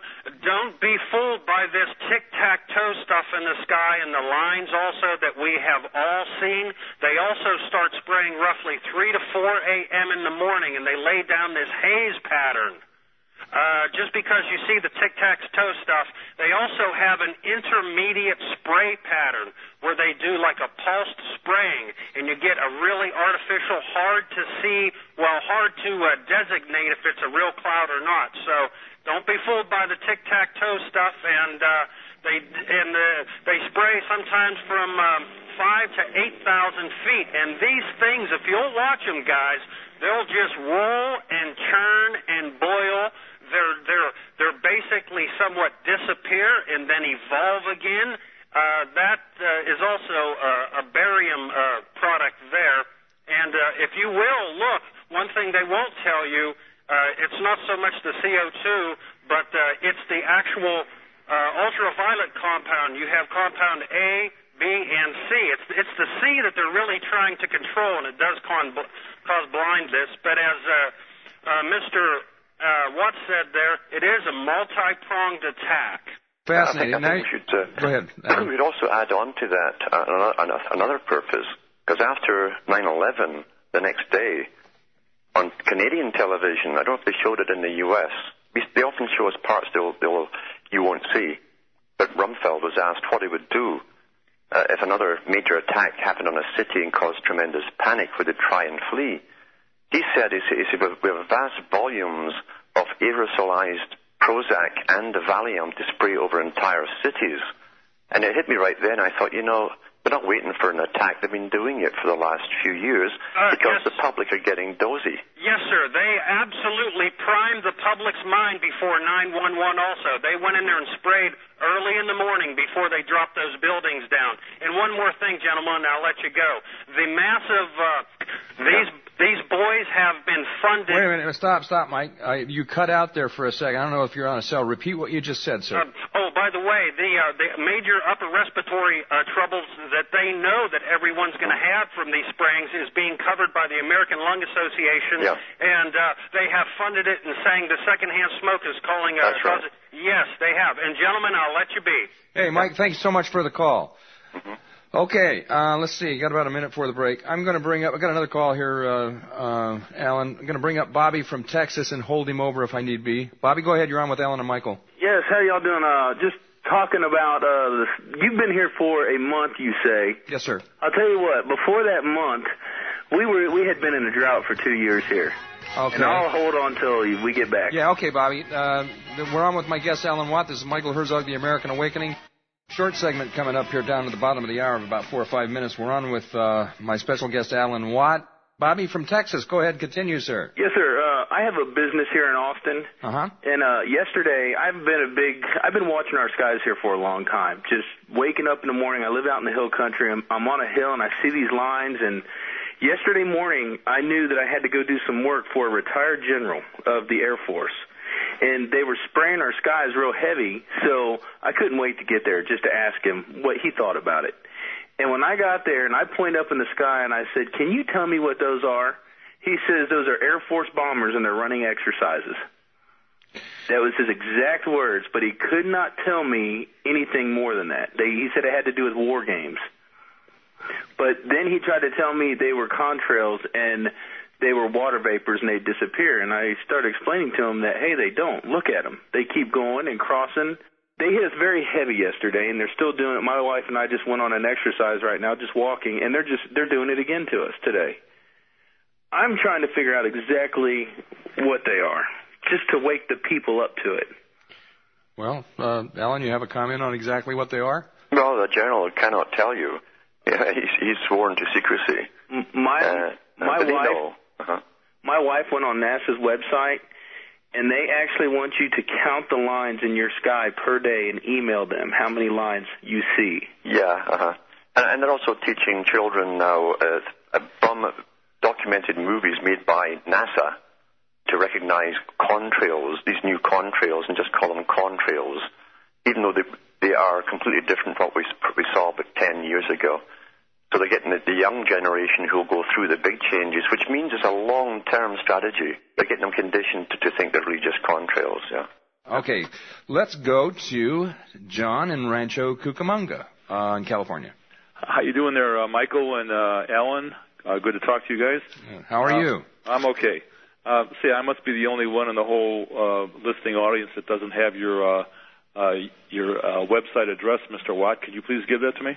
don't be fooled by this tic-tac-toe stuff in the sky and the lines also that we have all seen. They also start spraying roughly 3 to 4 a.m. in the morning and they lay down this haze pattern. Uh, just because you see the tic-tac-toe stuff, they also have an intermediate spray pattern where they do like a pulsed spraying, and you get a really artificial, hard to see, well, hard to uh, designate if it's a real cloud or not. So don't be fooled by the tic-tac-toe stuff, and uh, they and uh, they spray sometimes from um, five to eight thousand feet, and these things, if you'll watch them, guys, they'll just roll and churn and boil they're they're they're basically somewhat disappear and then evolve again. Uh, that uh, is also uh, a barium uh, product there. And uh, if you will look, one thing they won't tell you, uh, it's not so much the CO2, but uh, it's the actual uh, ultraviolet compound. You have compound A, B, and C. It's it's the C that they're really trying to control, and it does con- cause blindness. But as uh, uh, Mr uh, Watt said there, it is a multi-pronged attack. Fascinating. I think, I think we should, uh, go ahead. Adam. we'd also add on to that uh, another, another purpose, because after 9/11, the next day, on Canadian television, I don't know if they showed it in the U.S. They often show us parts they'll, they'll you won't see. But Rumsfeld was asked what he would do uh, if another major attack happened on a city and caused tremendous panic. Would they try and flee? He said, he said, he said we have vast volumes of aerosolized Prozac and Valium to spray over entire cities. And it hit me right then. I thought, you know, they're not waiting for an attack. They've been doing it for the last few years Uh, because yes. the public are getting dozy. Yes, sir. They absolutely primed the public's mind before 911 also. They went in there and sprayed early in the morning before they dropped those buildings down. And one more thing, gentlemen, I'll let you go. The massive, uh, these, these boys have been funded. Wait a minute. Stop, stop, Mike. Uh, you cut out there for a second. I don't know if you're on a cell. Repeat what you just said, sir. Uh, oh, by by the way, the uh, the major upper respiratory uh, troubles that they know that everyone's going to have from these sprayings is being covered by the American Lung Association, Yeah. and uh, they have funded it and saying the secondhand smoke is calling. Uh, That's right. Yes, they have. And gentlemen, I'll let you be. Hey, Mike, thanks so much for the call. Okay, uh, let's see. Got about a minute for the break. I'm going to bring up. I got another call here, uh, uh, Alan. I'm going to bring up Bobby from Texas and hold him over if I need be. Bobby, go ahead. You're on with Alan and Michael. Yes, how y'all doing? Uh, just talking about uh, this. You've been here for a month, you say. Yes, sir. I'll tell you what. Before that month, we were we had been in a drought for two years here, Okay. and I'll hold on till we get back. Yeah, okay, Bobby. Uh, we're on with my guest, Alan Watt. This is Michael Herzog, The American Awakening. Short segment coming up here down to the bottom of the hour of about four or five minutes. We're on with uh, my special guest, Alan Watt. Bobby from Texas. Go ahead, continue, sir. Yes, sir. Uh, I have a business here in Austin, Uh huh. and uh, yesterday I've been a big. I've been watching our skies here for a long time. Just waking up in the morning. I live out in the hill country. I'm, I'm on a hill, and I see these lines. And yesterday morning, I knew that I had to go do some work for a retired general of the Air Force. And they were spraying our skies real heavy, so I couldn't wait to get there just to ask him what he thought about it. And when I got there and I pointed up in the sky and I said, "Can you tell me what those are?" He says those are Air Force bombers and they're running exercises. That was his exact words, but he could not tell me anything more than that. They, he said it had to do with war games. But then he tried to tell me they were contrails and they were water vapors and they disappear. And I started explaining to them that, hey, they don't. Look at them. They keep going and crossing. They hit us very heavy yesterday, and they're still doing it. My wife and I just went on an exercise right now, just walking, and they're just they're doing it again to us today. I'm trying to figure out exactly what they are, just to wake the people up to it. Well, uh, Alan, you have a comment on exactly what they are? Well, the general cannot tell you. Yeah, he's, he's sworn to secrecy. My Uh, my wife know. Uh-huh. my wife went on NASA's website, and they actually want you to count the lines in your sky per day and email them how many lines you see. Yeah, uh-huh. And, and they're also teaching children now uh, from documented movies made by NASA to recognize contrails, these new contrails, and just call them contrails, even though they, they are completely different from what we, s- we saw about 10 years ago. So they're getting the, the young generation who will go through the big changes, which means it's a long-term strategy. They're getting them conditioned to, to think they're really just contrails, yeah. Okay, let's go to John in Rancho Cucamonga uh, in California. How you doing there, uh, Michael and uh, Alan? Uh, good to talk to you guys. How are Uh, you? I'm okay. Uh, see, I must be the only one in the whole uh, listening audience that doesn't have your uh, uh, your uh, website address, Mr. Watt. Could you please give that to me?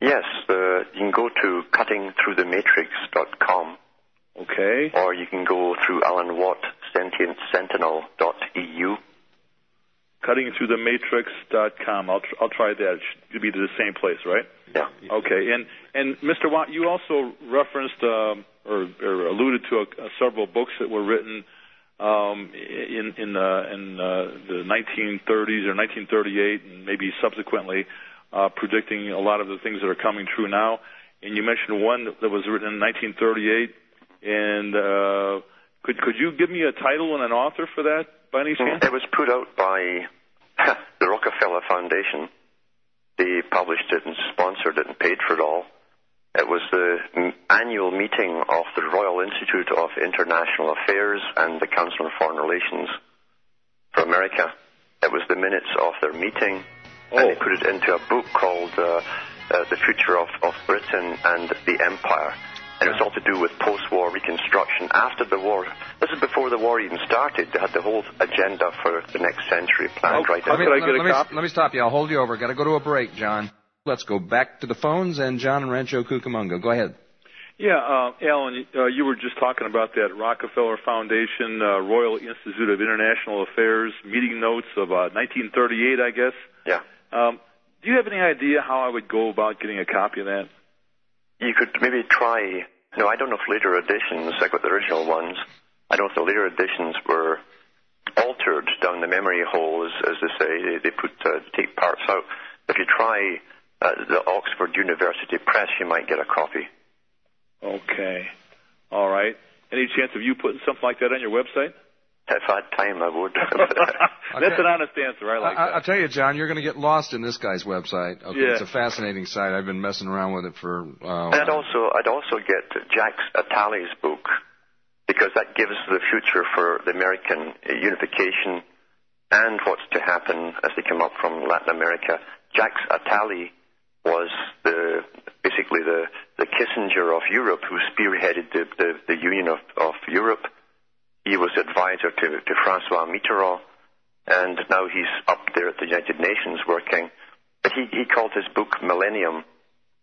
Yes, uh, you can go to cuttingthroughthematrix.com Okay. or you can go through Alan Watt sentientsentinel.eu. Cuttingthroughthematrix.com. I'll tr- I'll try that. It should be to the same place, right? Yeah. Okay. And and Mr. Watt, you also referenced um, or, or alluded to a, a several books that were written um, in in uh, in uh, the 1930s or 1938, and maybe subsequently, predicting a lot of the things that are coming true now. And you mentioned one that was written in 1938. And uh, could could you give me a title and an author for that by any chance? It was put out by the Rockefeller Foundation. They published it and sponsored it and paid for it all. It was the annual meeting of the Royal Institute of International Affairs and the Council on Foreign Relations for America. It was the minutes of their meeting, and they Oh. put it into a book called uh, uh, The Future of, of Britain and the Empire. And it was all to do with post-war reconstruction after the war. This is before the war even started. They had the whole agenda for the next century planned Oh, right how in. could I let, let me, let me stop you. I'll hold you over. Got to go to a break, John. Let's go back to the phones and John in Rancho Cucamonga. Go ahead. Yeah, uh, Alan, uh, you were just talking about that Rockefeller Foundation, uh, Royal Institute of International Affairs meeting notes of uh, 1938, I guess. Yeah. Um, do you have any idea how I would go about getting a copy of that? You could maybe try. No, I don't know if later editions, like with the original ones, I don't know if the later editions were altered down the memory hole, as, as they say. They, they put uh, take parts out. If you try uh, the Oxford University Press, you might get a copy. Okay. All right. Any chance of you putting something like that on your website? If I had time, I would. That's an honest answer. I like I, that. I'll tell you, John, you're going to get lost in this guy's website. Okay, Yeah. it's a fascinating site. I've been messing around with it for. Uh, And I'd also, I'd also get Jacques Attali's book because that gives the future for the American unification and what's to happen as they come up from Latin America. Jacques Attali was the basically the, the Kissinger of Europe who spearheaded the, the, the Union of, of Europe. He was advisor to, to Francois Mitterrand, and now he's up there at the United Nations working. But he, he called his book Millennium,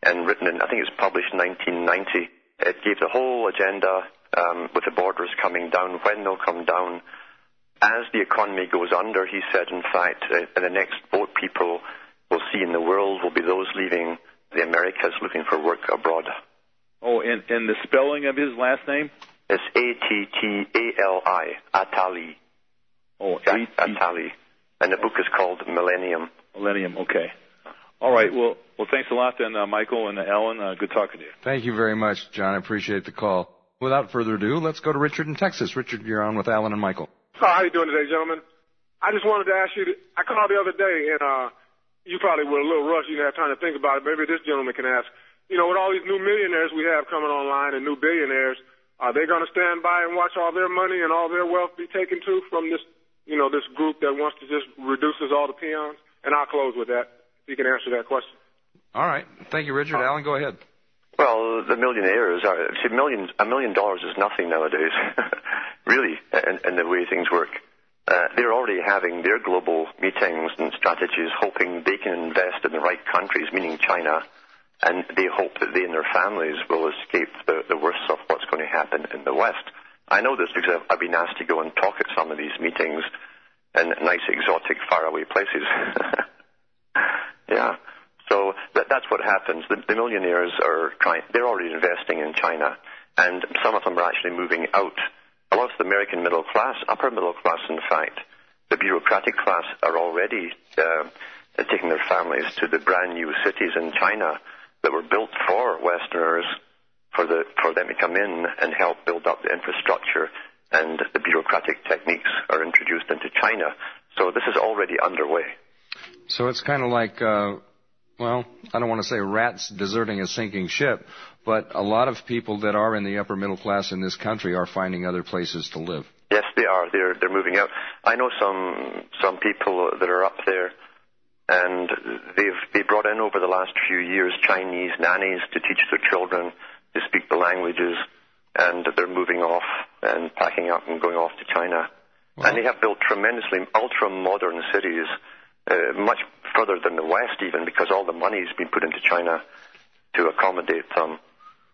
and written in, I think it was published in 1990. It gave the whole agenda um, with the borders coming down, when they'll come down. As the economy goes under, he said, in fact, uh, the next boat people will see in the world will be those leaving the Americas looking for work abroad. oh, and and the spelling of his last name? It's A-T-T-A-L-I, Attali, Oh, Jack A-T- Attali. And the book is called Millennium. Millennium. Okay. All right. Well, well, thanks a lot then, uh, Michael and uh, Alan. Uh, good talking to you. Thank you very much, John. I appreciate the call. Without further ado, let's go to Richard in Texas. Richard, you're on with Alan and Michael. So how you doing today, gentlemen? I just wanted to ask you. I called the other day, and uh, you probably were a little rushed. You didn't have time to think about it. Maybe this gentleman can ask. You know, with all these new millionaires we have coming online and new billionaires, are they going to stand by and watch all their money and all their wealth be taken too from this, you know, this group that wants to just reduce us all to peons? And I'll close with that. If you can answer that question. All right. Thank you, Richard. Alan, go ahead. Well, the millionaires are see millions. A million dollars is nothing nowadays, really, and, and the way things work. Uh, they're already having their global meetings and strategies, hoping they can invest in the right countries, meaning China, and they hope that they and their families will escape the, the worst of what's going to happen in the West. I know this because I've, I've been asked to go and talk at some of these meetings in nice, exotic, faraway places. yeah. So that, that's what happens. The, the millionaires are trying, they're already investing in China, and some of them are actually moving out. A lot of the American middle class, upper middle class, in fact, the bureaucratic class are already uh, taking their families to the brand new cities in China that were built for Westerners for, the, for them to come in and help build up the infrastructure and the bureaucratic techniques are introduced into China. So this is already underway. So it's kind of like, uh, well, I don't want to say rats deserting a sinking ship, but a lot of people that are in the upper middle class in this country are finding other places to live. Yes, they are. They're they're moving out. I know some some people that are up there, and they've they brought in over the last few years Chinese nannies to teach their children to speak the languages, and they're moving off and packing up and going off to China. Wow. And they have built tremendously ultra modern cities, uh, much further than the West even, because all the money's been put into China to accommodate them.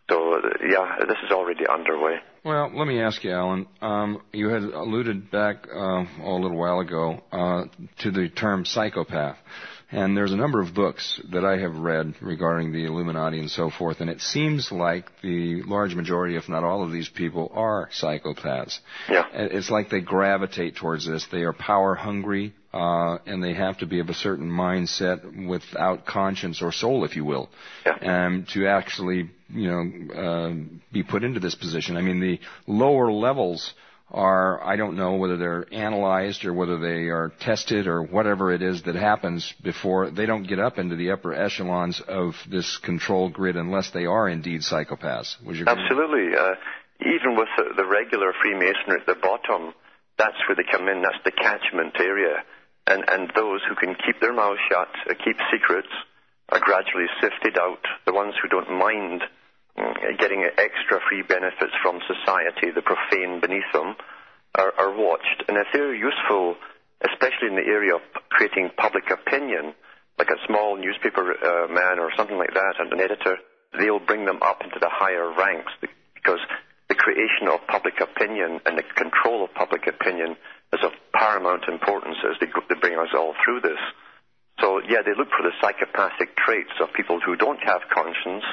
So uh, yeah, this is already underway. Well, let me ask you, Alan. Um, you had alluded back uh, a little while ago uh, to the term psychopath. And there's a number of books that I have read regarding the Illuminati and so forth, and it seems like the large majority, if not all of these people, are psychopaths. Yeah. It's like they gravitate towards this. They are power hungry, uh, and they have to be of a certain mindset without conscience or soul, if you will, Yeah. um, to actually, you know, uh, be put into this position. I mean, the lower levels are, I don't know whether they're analyzed or whether they are tested or whatever it is that happens before they don't get up into the upper echelons of this control grid unless they are indeed psychopaths. Would you? Absolutely. Uh, even with the, the regular Freemasonry at the bottom, that's where they come in. That's the catchment area. And, and those who can keep their mouths shut, uh, keep secrets, are gradually sifted out. The ones who don't mind mm, getting extra free benefits from society, the profane beneath them, are, are watched. And if they're useful, especially in the area of creating public opinion, like a small newspaper uh, man or something like that, and an editor, they'll bring them up into the higher ranks because the creation of public opinion and the control of public opinion is of paramount importance as they, they bring us all through this. So, yeah, they look for the psychopathic traits of people who don't have conscience,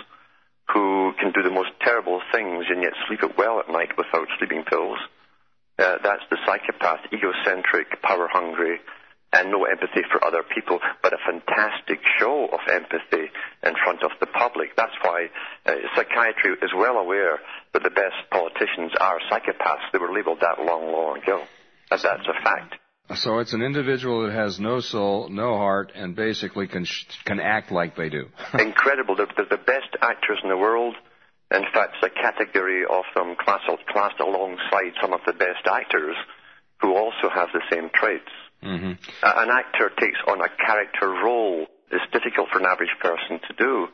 who can do the most terrible things and yet sleep it well at night without sleeping pills. Uh, that's the psychopath, egocentric, power hungry, and no empathy for other people, but a fantastic show of empathy in front of the public. That's why uh, psychiatry is well aware that the best politicians are psychopaths. They were labeled that long, long ago. That that's a fact. So it's an individual that has no soul, no heart, and basically can can act like they do. Incredible. They're, they're, the best actors in the world. In fact, it's a category of them classed, classed alongside some of the best actors who also have the same traits. Mm-hmm. an actor takes on a character role. It's difficult for an average person to do.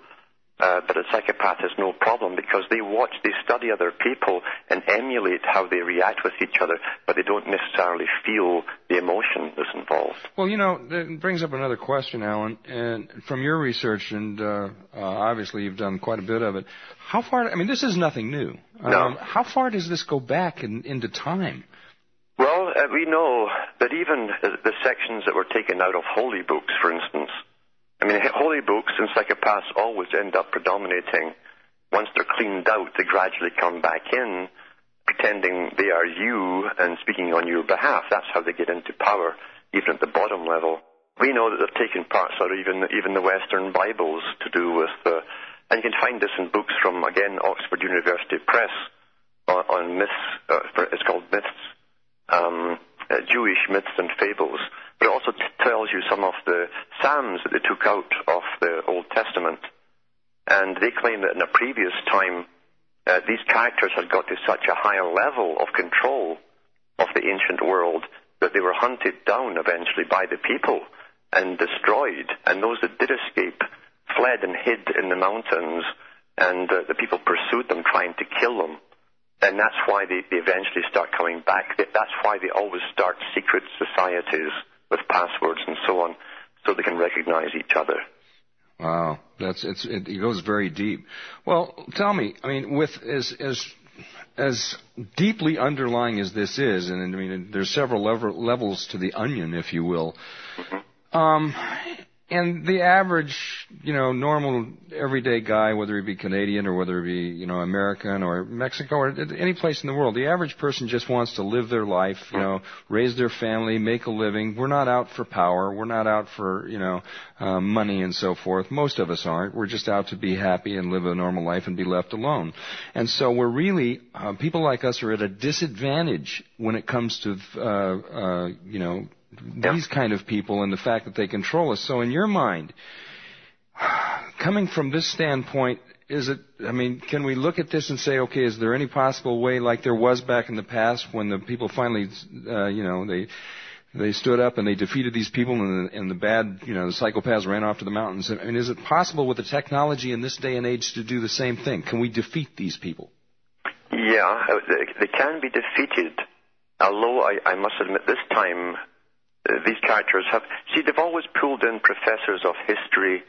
Uh, but a psychopath has no problem because they watch, they study other people and emulate how they react with each other, but they don't necessarily feel the emotion that's involved. Well, you know, that brings up another question, Alan. And from your research, and uh, uh, obviously you've done quite a bit of it, how far? I mean, this is nothing new. No. Um, how far does this go back in, into time? Well, uh, we know that even the sections that were taken out of holy books, for instance, I mean, holy books and psychopaths always end up predominating. Once they're cleaned out, they gradually come back in, pretending they are you and speaking on your behalf. That's how they get into power, even at the bottom level. We know that they've taken parts out of even even the Western Bibles to do with, uh, and you can find this in books from again Oxford University Press on, on myths. Uh, it's called myths, um, uh, Jewish myths and fables but it also tells you some of the psalms that they took out of the Old Testament. And they claim that in a previous time, uh, these characters had got to such a higher level of control of the ancient world that they were hunted down eventually by the people and destroyed. And those that did escape fled and hid in the mountains, and uh, the people pursued them, trying to kill them. And that's why they, they eventually start coming back. That's why they always start secret societies with passwords and so on, so they can recognize each other. Wow, that's it's it, it goes very deep. Well, tell me, I mean, with as as as deeply underlying as this is, and I mean, there's several level, levels to the onion, if you will. Mm-hmm. Um, and the average, you know, normal everyday guy, whether he be Canadian or whether he be, you know, American or Mexico or any place in the world, the average person just wants to live their life, you know, raise their family, make a living. We're not out for power. We're not out for, you know, uh, money and so forth. Most of us aren't. We're just out to be happy and live a normal life and be left alone. And so we're really, uh, people like us are at a disadvantage when it comes to, uh, uh, you know, these kind of people and the fact that they control us. So in your mind, coming from this standpoint, is it, I mean, can we look at this and say, okay, is there any possible way like there was back in the past when the people finally, uh, you know, they, they stood up and they defeated these people and the, and the bad, you know, the psychopaths ran off to the mountains. I mean, is it possible with the technology in this day and age to do the same thing? Can we defeat these people? Yeah, uh, they can be defeated. Although I, I must admit this time these characters have. See, they've always pulled in professors of history,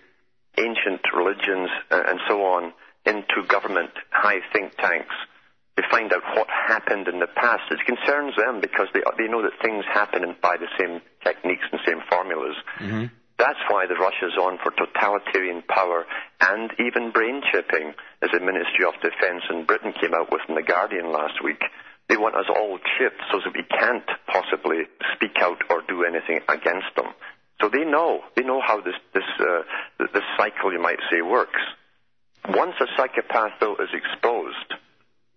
ancient religions, uh, and so on into government high think tanks to find out what happened in the past. It concerns them because they they know that things happen by the same techniques and same formulas. Mm-hmm. That's why the rush is on for totalitarian power and even brain chipping, as the Ministry of Defence in Britain came out with in The Guardian last week. They want us all chipped so that we can't possibly speak out or do anything against them. So they know. They know how this, this, uh, this cycle, you might say, works. Once a psychopath, though, is exposed,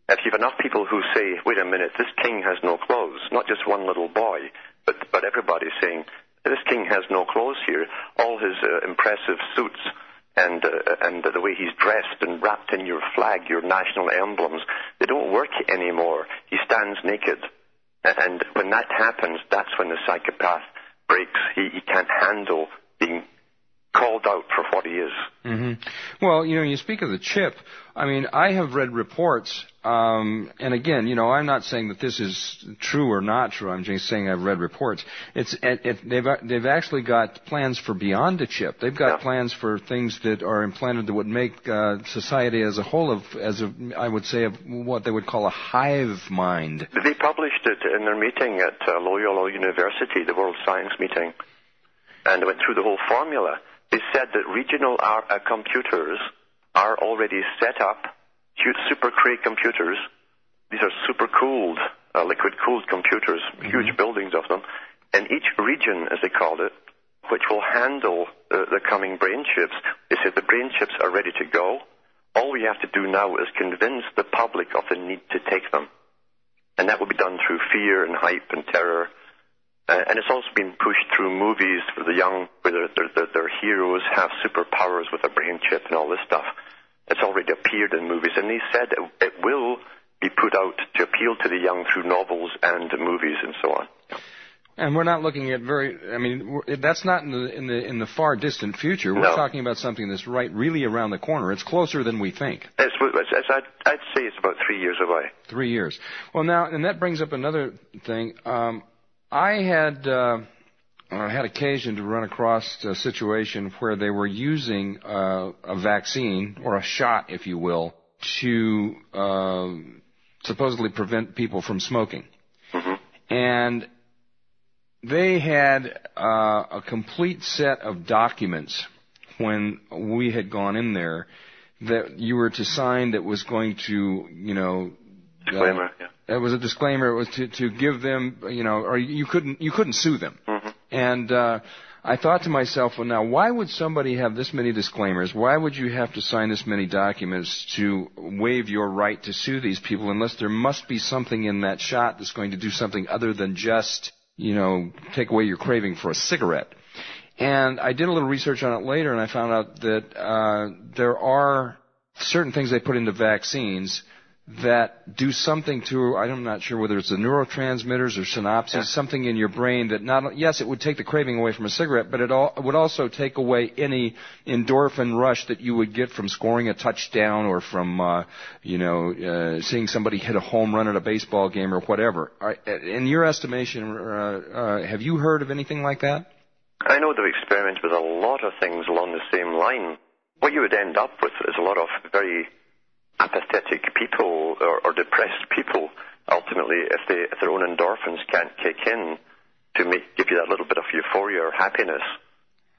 if you have enough people who say, wait a minute, this king has no clothes, not just one little boy, but, but everybody saying, this king has no clothes here, all his uh, impressive suits and uh, and the way he's dressed and wrapped in your flag, your national emblems, they don't work anymore. He stands naked, and when that happens, that's when the psychopath breaks. He, he can't handle being called out for what he is. Mm-hmm. Well, you know, you speak of the chip. I mean, I have read reports, um, and again, you know, I'm not saying that this is true or not true. I'm just saying I've read reports. It's it, it, they've they've actually got plans for beyond the chip. They've got Yeah. plans for things that are implanted that would make uh, society as a whole of as a I would say of what they would call a hive mind. They published it in their meeting at uh, Loyola University, the World Science meeting, and went through the whole formula. They said that regional uh, computers are already set up, huge super cray computers. These are super cooled, uh, liquid cooled computers, huge buildings of them, and each region, as they called it, which will handle the, the coming brain chips. They said the brain chips are ready to go. All we have to do now is convince the public of the need to take them. And that will be done through fear and hype and terror Uh, and it's also been pushed through movies for the young, where their, their, their, their heroes have superpowers with a brain chip and all this stuff. It's already appeared in movies, and they said it, it will be put out to appeal to the young through novels and movies and so on. And we're not looking at very. I mean, that's not in the in the in the far distant future. We're No. talking about something that's right, really around the corner. It's closer than we think. It's, it's, it's, I'd, I'd say it's about three years away. Three years. Well, now, and that brings up another thing. Um, I had uh, uh, had occasion to run across a situation where they were using uh, a vaccine or a shot, if you will, to uh, supposedly prevent people from smoking, and they had uh, a complete set of documents when we had gone in there that you were to sign that was going to, you know, uh, Disclaimer, yeah. It was a disclaimer. It was to, to give them, you know, or you couldn't you couldn't sue them. And uh, I thought to myself, well, now why would somebody have this many disclaimers? Why would you have to sign this many documents to waive your right to sue these people unless there must be something in that shot that's going to do something other than just, you know, take away your craving for a cigarette? And I did a little research on it later, and I found out that uh, there are certain things they put into vaccines that do something to I'm not sure whether it's the neurotransmitters or synapses, something in your brain that not yes it would take the craving away from a cigarette, but it, all, it would also take away any endorphin rush that you would get from scoring a touchdown or from uh, you know uh, seeing somebody hit a home run at a baseball game or whatever. Are, in your estimation, uh, uh, have you heard of anything like that? I know they've experimented with a lot of things along the same line. What you would end up with is a lot of very apathetic people or, or depressed people. Ultimately, if they if their own endorphins can't kick in to make give you that little bit of euphoria or happiness,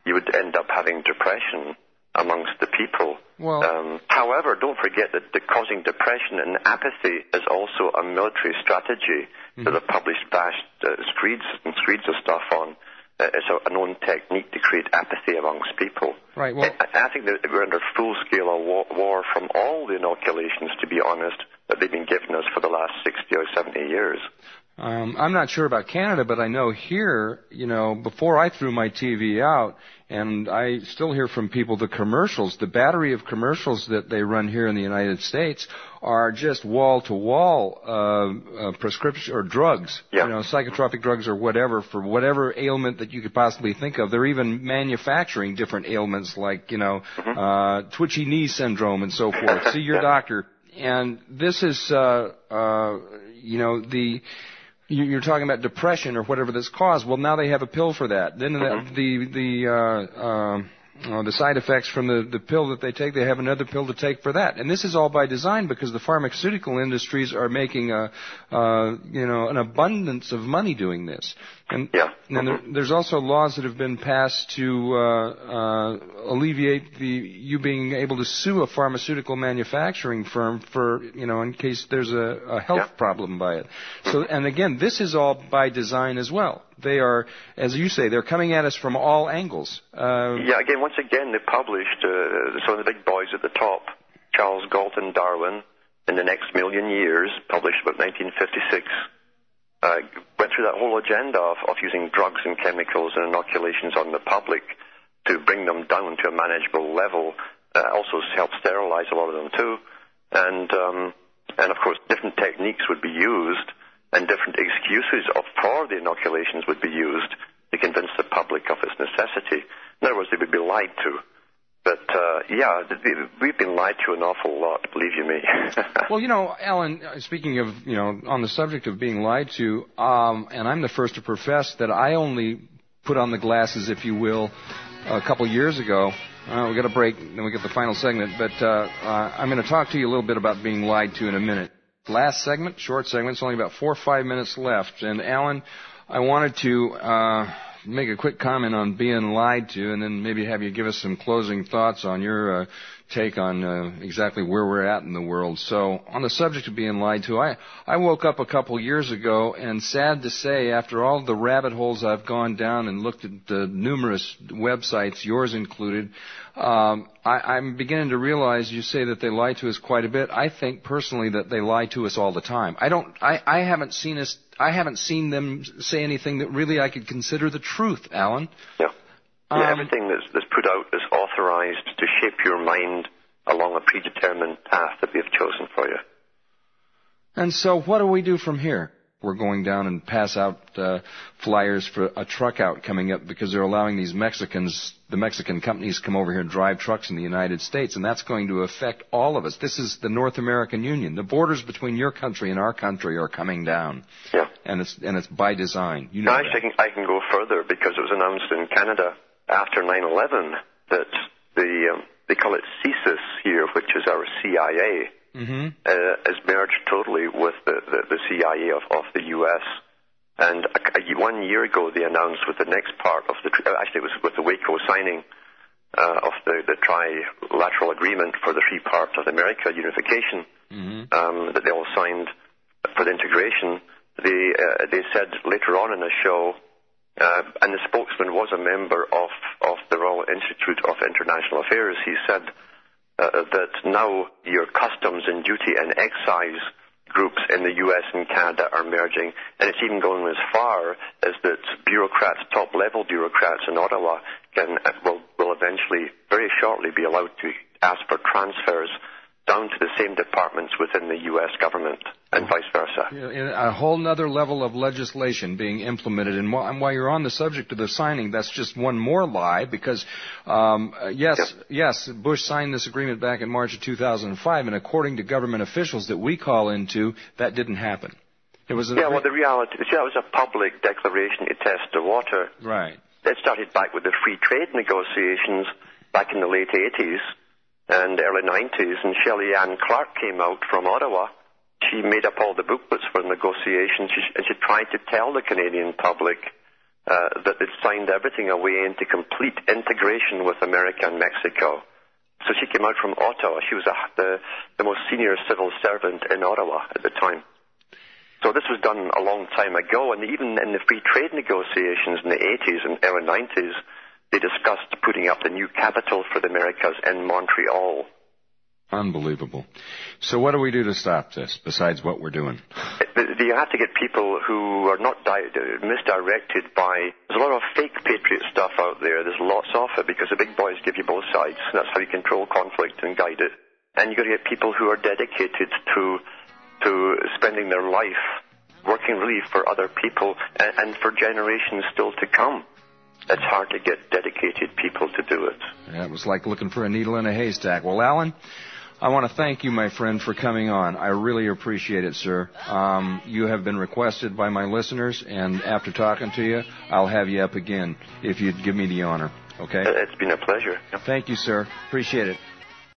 you would end up having depression amongst the people. Well- um, however, don't forget that the causing depression and apathy is also a military strategy that have published vast uh, screeds and screeds of stuff on. Uh, it's a, a known technique to create apathy amongst people. Right. Well, I, I think that we're under full-scale war, war from all the inoculations, to be honest, that they've been giving us for the last 60 or 70 years. Um, I'm not sure about Canada, but I know here, you know, before I threw my TV out, and I still hear from people the commercials, the battery of commercials that they run here in the United States are just wall to wall uh prescription or drugs, Yeah. you know, psychotropic drugs or whatever for whatever ailment that you could possibly think of. They're even manufacturing different ailments like, you know, uh, twitchy knee syndrome and so forth. See your doctor. And this is, uh, uh, you know, the, you're talking about depression or whatever that's caused. Well, now they have a pill for that. Then the the, the uh, uh, uh, the side effects from the, the pill that they take, they have another pill to take for that. And this is all by design because the pharmaceutical industries are making a, uh, you know, an abundance of money doing this. And, Yeah. and there, there's also laws that have been passed to uh, uh, alleviate the you being able to sue a pharmaceutical manufacturing firm for you know in case there's a, a health Yeah. problem by it. So and again, this is all by design as well. They are, as you say, they're coming at us from all angles. Uh, Yeah, again, once again, they published uh, some of the big boys at the top, Charles Galton Darwin, in the next million years, published about 1956, uh, through that whole agenda of, of using drugs and chemicals and inoculations on the public to bring them down to a manageable level. Uh, also helped sterilize a lot of them too, and um, and of course different techniques would be used and different excuses of, for the inoculations would be used to convince the public of its necessity. In other words, they would be lied to. But uh, yeah, we've been lied to an awful lot, believe you me. Well, you know, Alan, uh, speaking of, you know, on the subject of being lied to, um, and I'm the first to profess that I only put on the glasses, if you will, a couple years ago. Uh, we got a break, then we get the final segment, but uh, uh, I'm going to talk to you a little bit about being lied to in a minute. Last segment, short segment, it's only about four or five minutes left. And Alan, I wanted to uh, make a quick comment on being lied to, and then maybe have you give us some closing thoughts on your uh, take on uh, exactly where we're at in the world. So, on the subject of being lied to, I I woke up a couple years ago, and sad to say, after all the rabbit holes I've gone down and looked at the numerous websites, yours included, um, I, I'm beginning to realize you say that they lie to us quite a bit. I think personally that they lie to us all the time. I don't. I, I haven't seen us. I haven't seen them say anything that really I could consider the truth, Alan. Yeah. Um, yeah everything that's, that's put out is authorized to shape your mind along a predetermined path that we have chosen for you. And so, what do we do from here? We're going down and pass out uh, flyers for a truck out coming up because they're allowing these Mexicans, the Mexican companies, come over here and drive trucks in the United States, and that's going to affect all of us. This is the North American Union. The borders between your country and our country are coming down. Yeah. And it's and it's by design. You know. Now, actually, I can, I can go further because it was announced in Canada after 9/11 that the um, they call it CSIS here, which is our CIA Mm-hmm. uh, is merged totally with the, the, the CIA of, of the U.S. And a, a, one year ago, they announced with the next part of the, uh, actually it was with the Waco signing uh, of the, the trilateral agreement for the three parts of America unification mm-hmm. um, that they all signed for the integration. They, uh, they said later on in the show, and the spokesman was a member of, of the Royal Institute of International Affairs, he said, uh, that now your customs and duty and excise groups in the US and Canada are merging, and it's even going as far as that bureaucrats, top level bureaucrats in Ottawa, can uh, will will eventually, very shortly, be allowed to ask for transfers down to the same departments within the U.S. government and vice versa. A whole other level of legislation being implemented. And while you're on the subject of the signing, that's just one more lie because, um, yes, yes, Bush signed this agreement back in March of 2005, and according to government officials that we call into, that didn't happen. It was yeah, well, the reality is that was a public declaration to test the water. Right. It started back with the free trade negotiations back in the late 80s and early 90s, and Shelley Ann Clark came out from Ottawa. She made up all the booklets for negotiations, she, and she tried to tell the Canadian public uh, that they'd signed everything away into complete integration with America and Mexico. So she came out from Ottawa. She was a, the, the most senior civil servant in Ottawa at the time. So this was done a long time ago, and even in the free trade negotiations in the 80s and early 90s, they discussed putting up the new capital for the Americas in Montreal. Unbelievable. So what do we do to stop this, besides what we're doing? You have to get people who are not di- misdirected by... There's a lot of fake patriot stuff out there. There's lots of it because the big boys give you both sides. And that's how you control conflict and guide it. And you've got to get people who are dedicated to, to spending their life working really for other people and, and for generations still to come it's hard to get dedicated people to do it. Yeah, it was like looking for a needle in a haystack. Well, Alan, I want to thank you, my friend, for coming on. I really appreciate it, sir. Um, you have been requested by my listeners, and after talking to you, I'll have you up again if you'd give me the honor. Okay? It's been a pleasure. Thank you, sir. Appreciate it.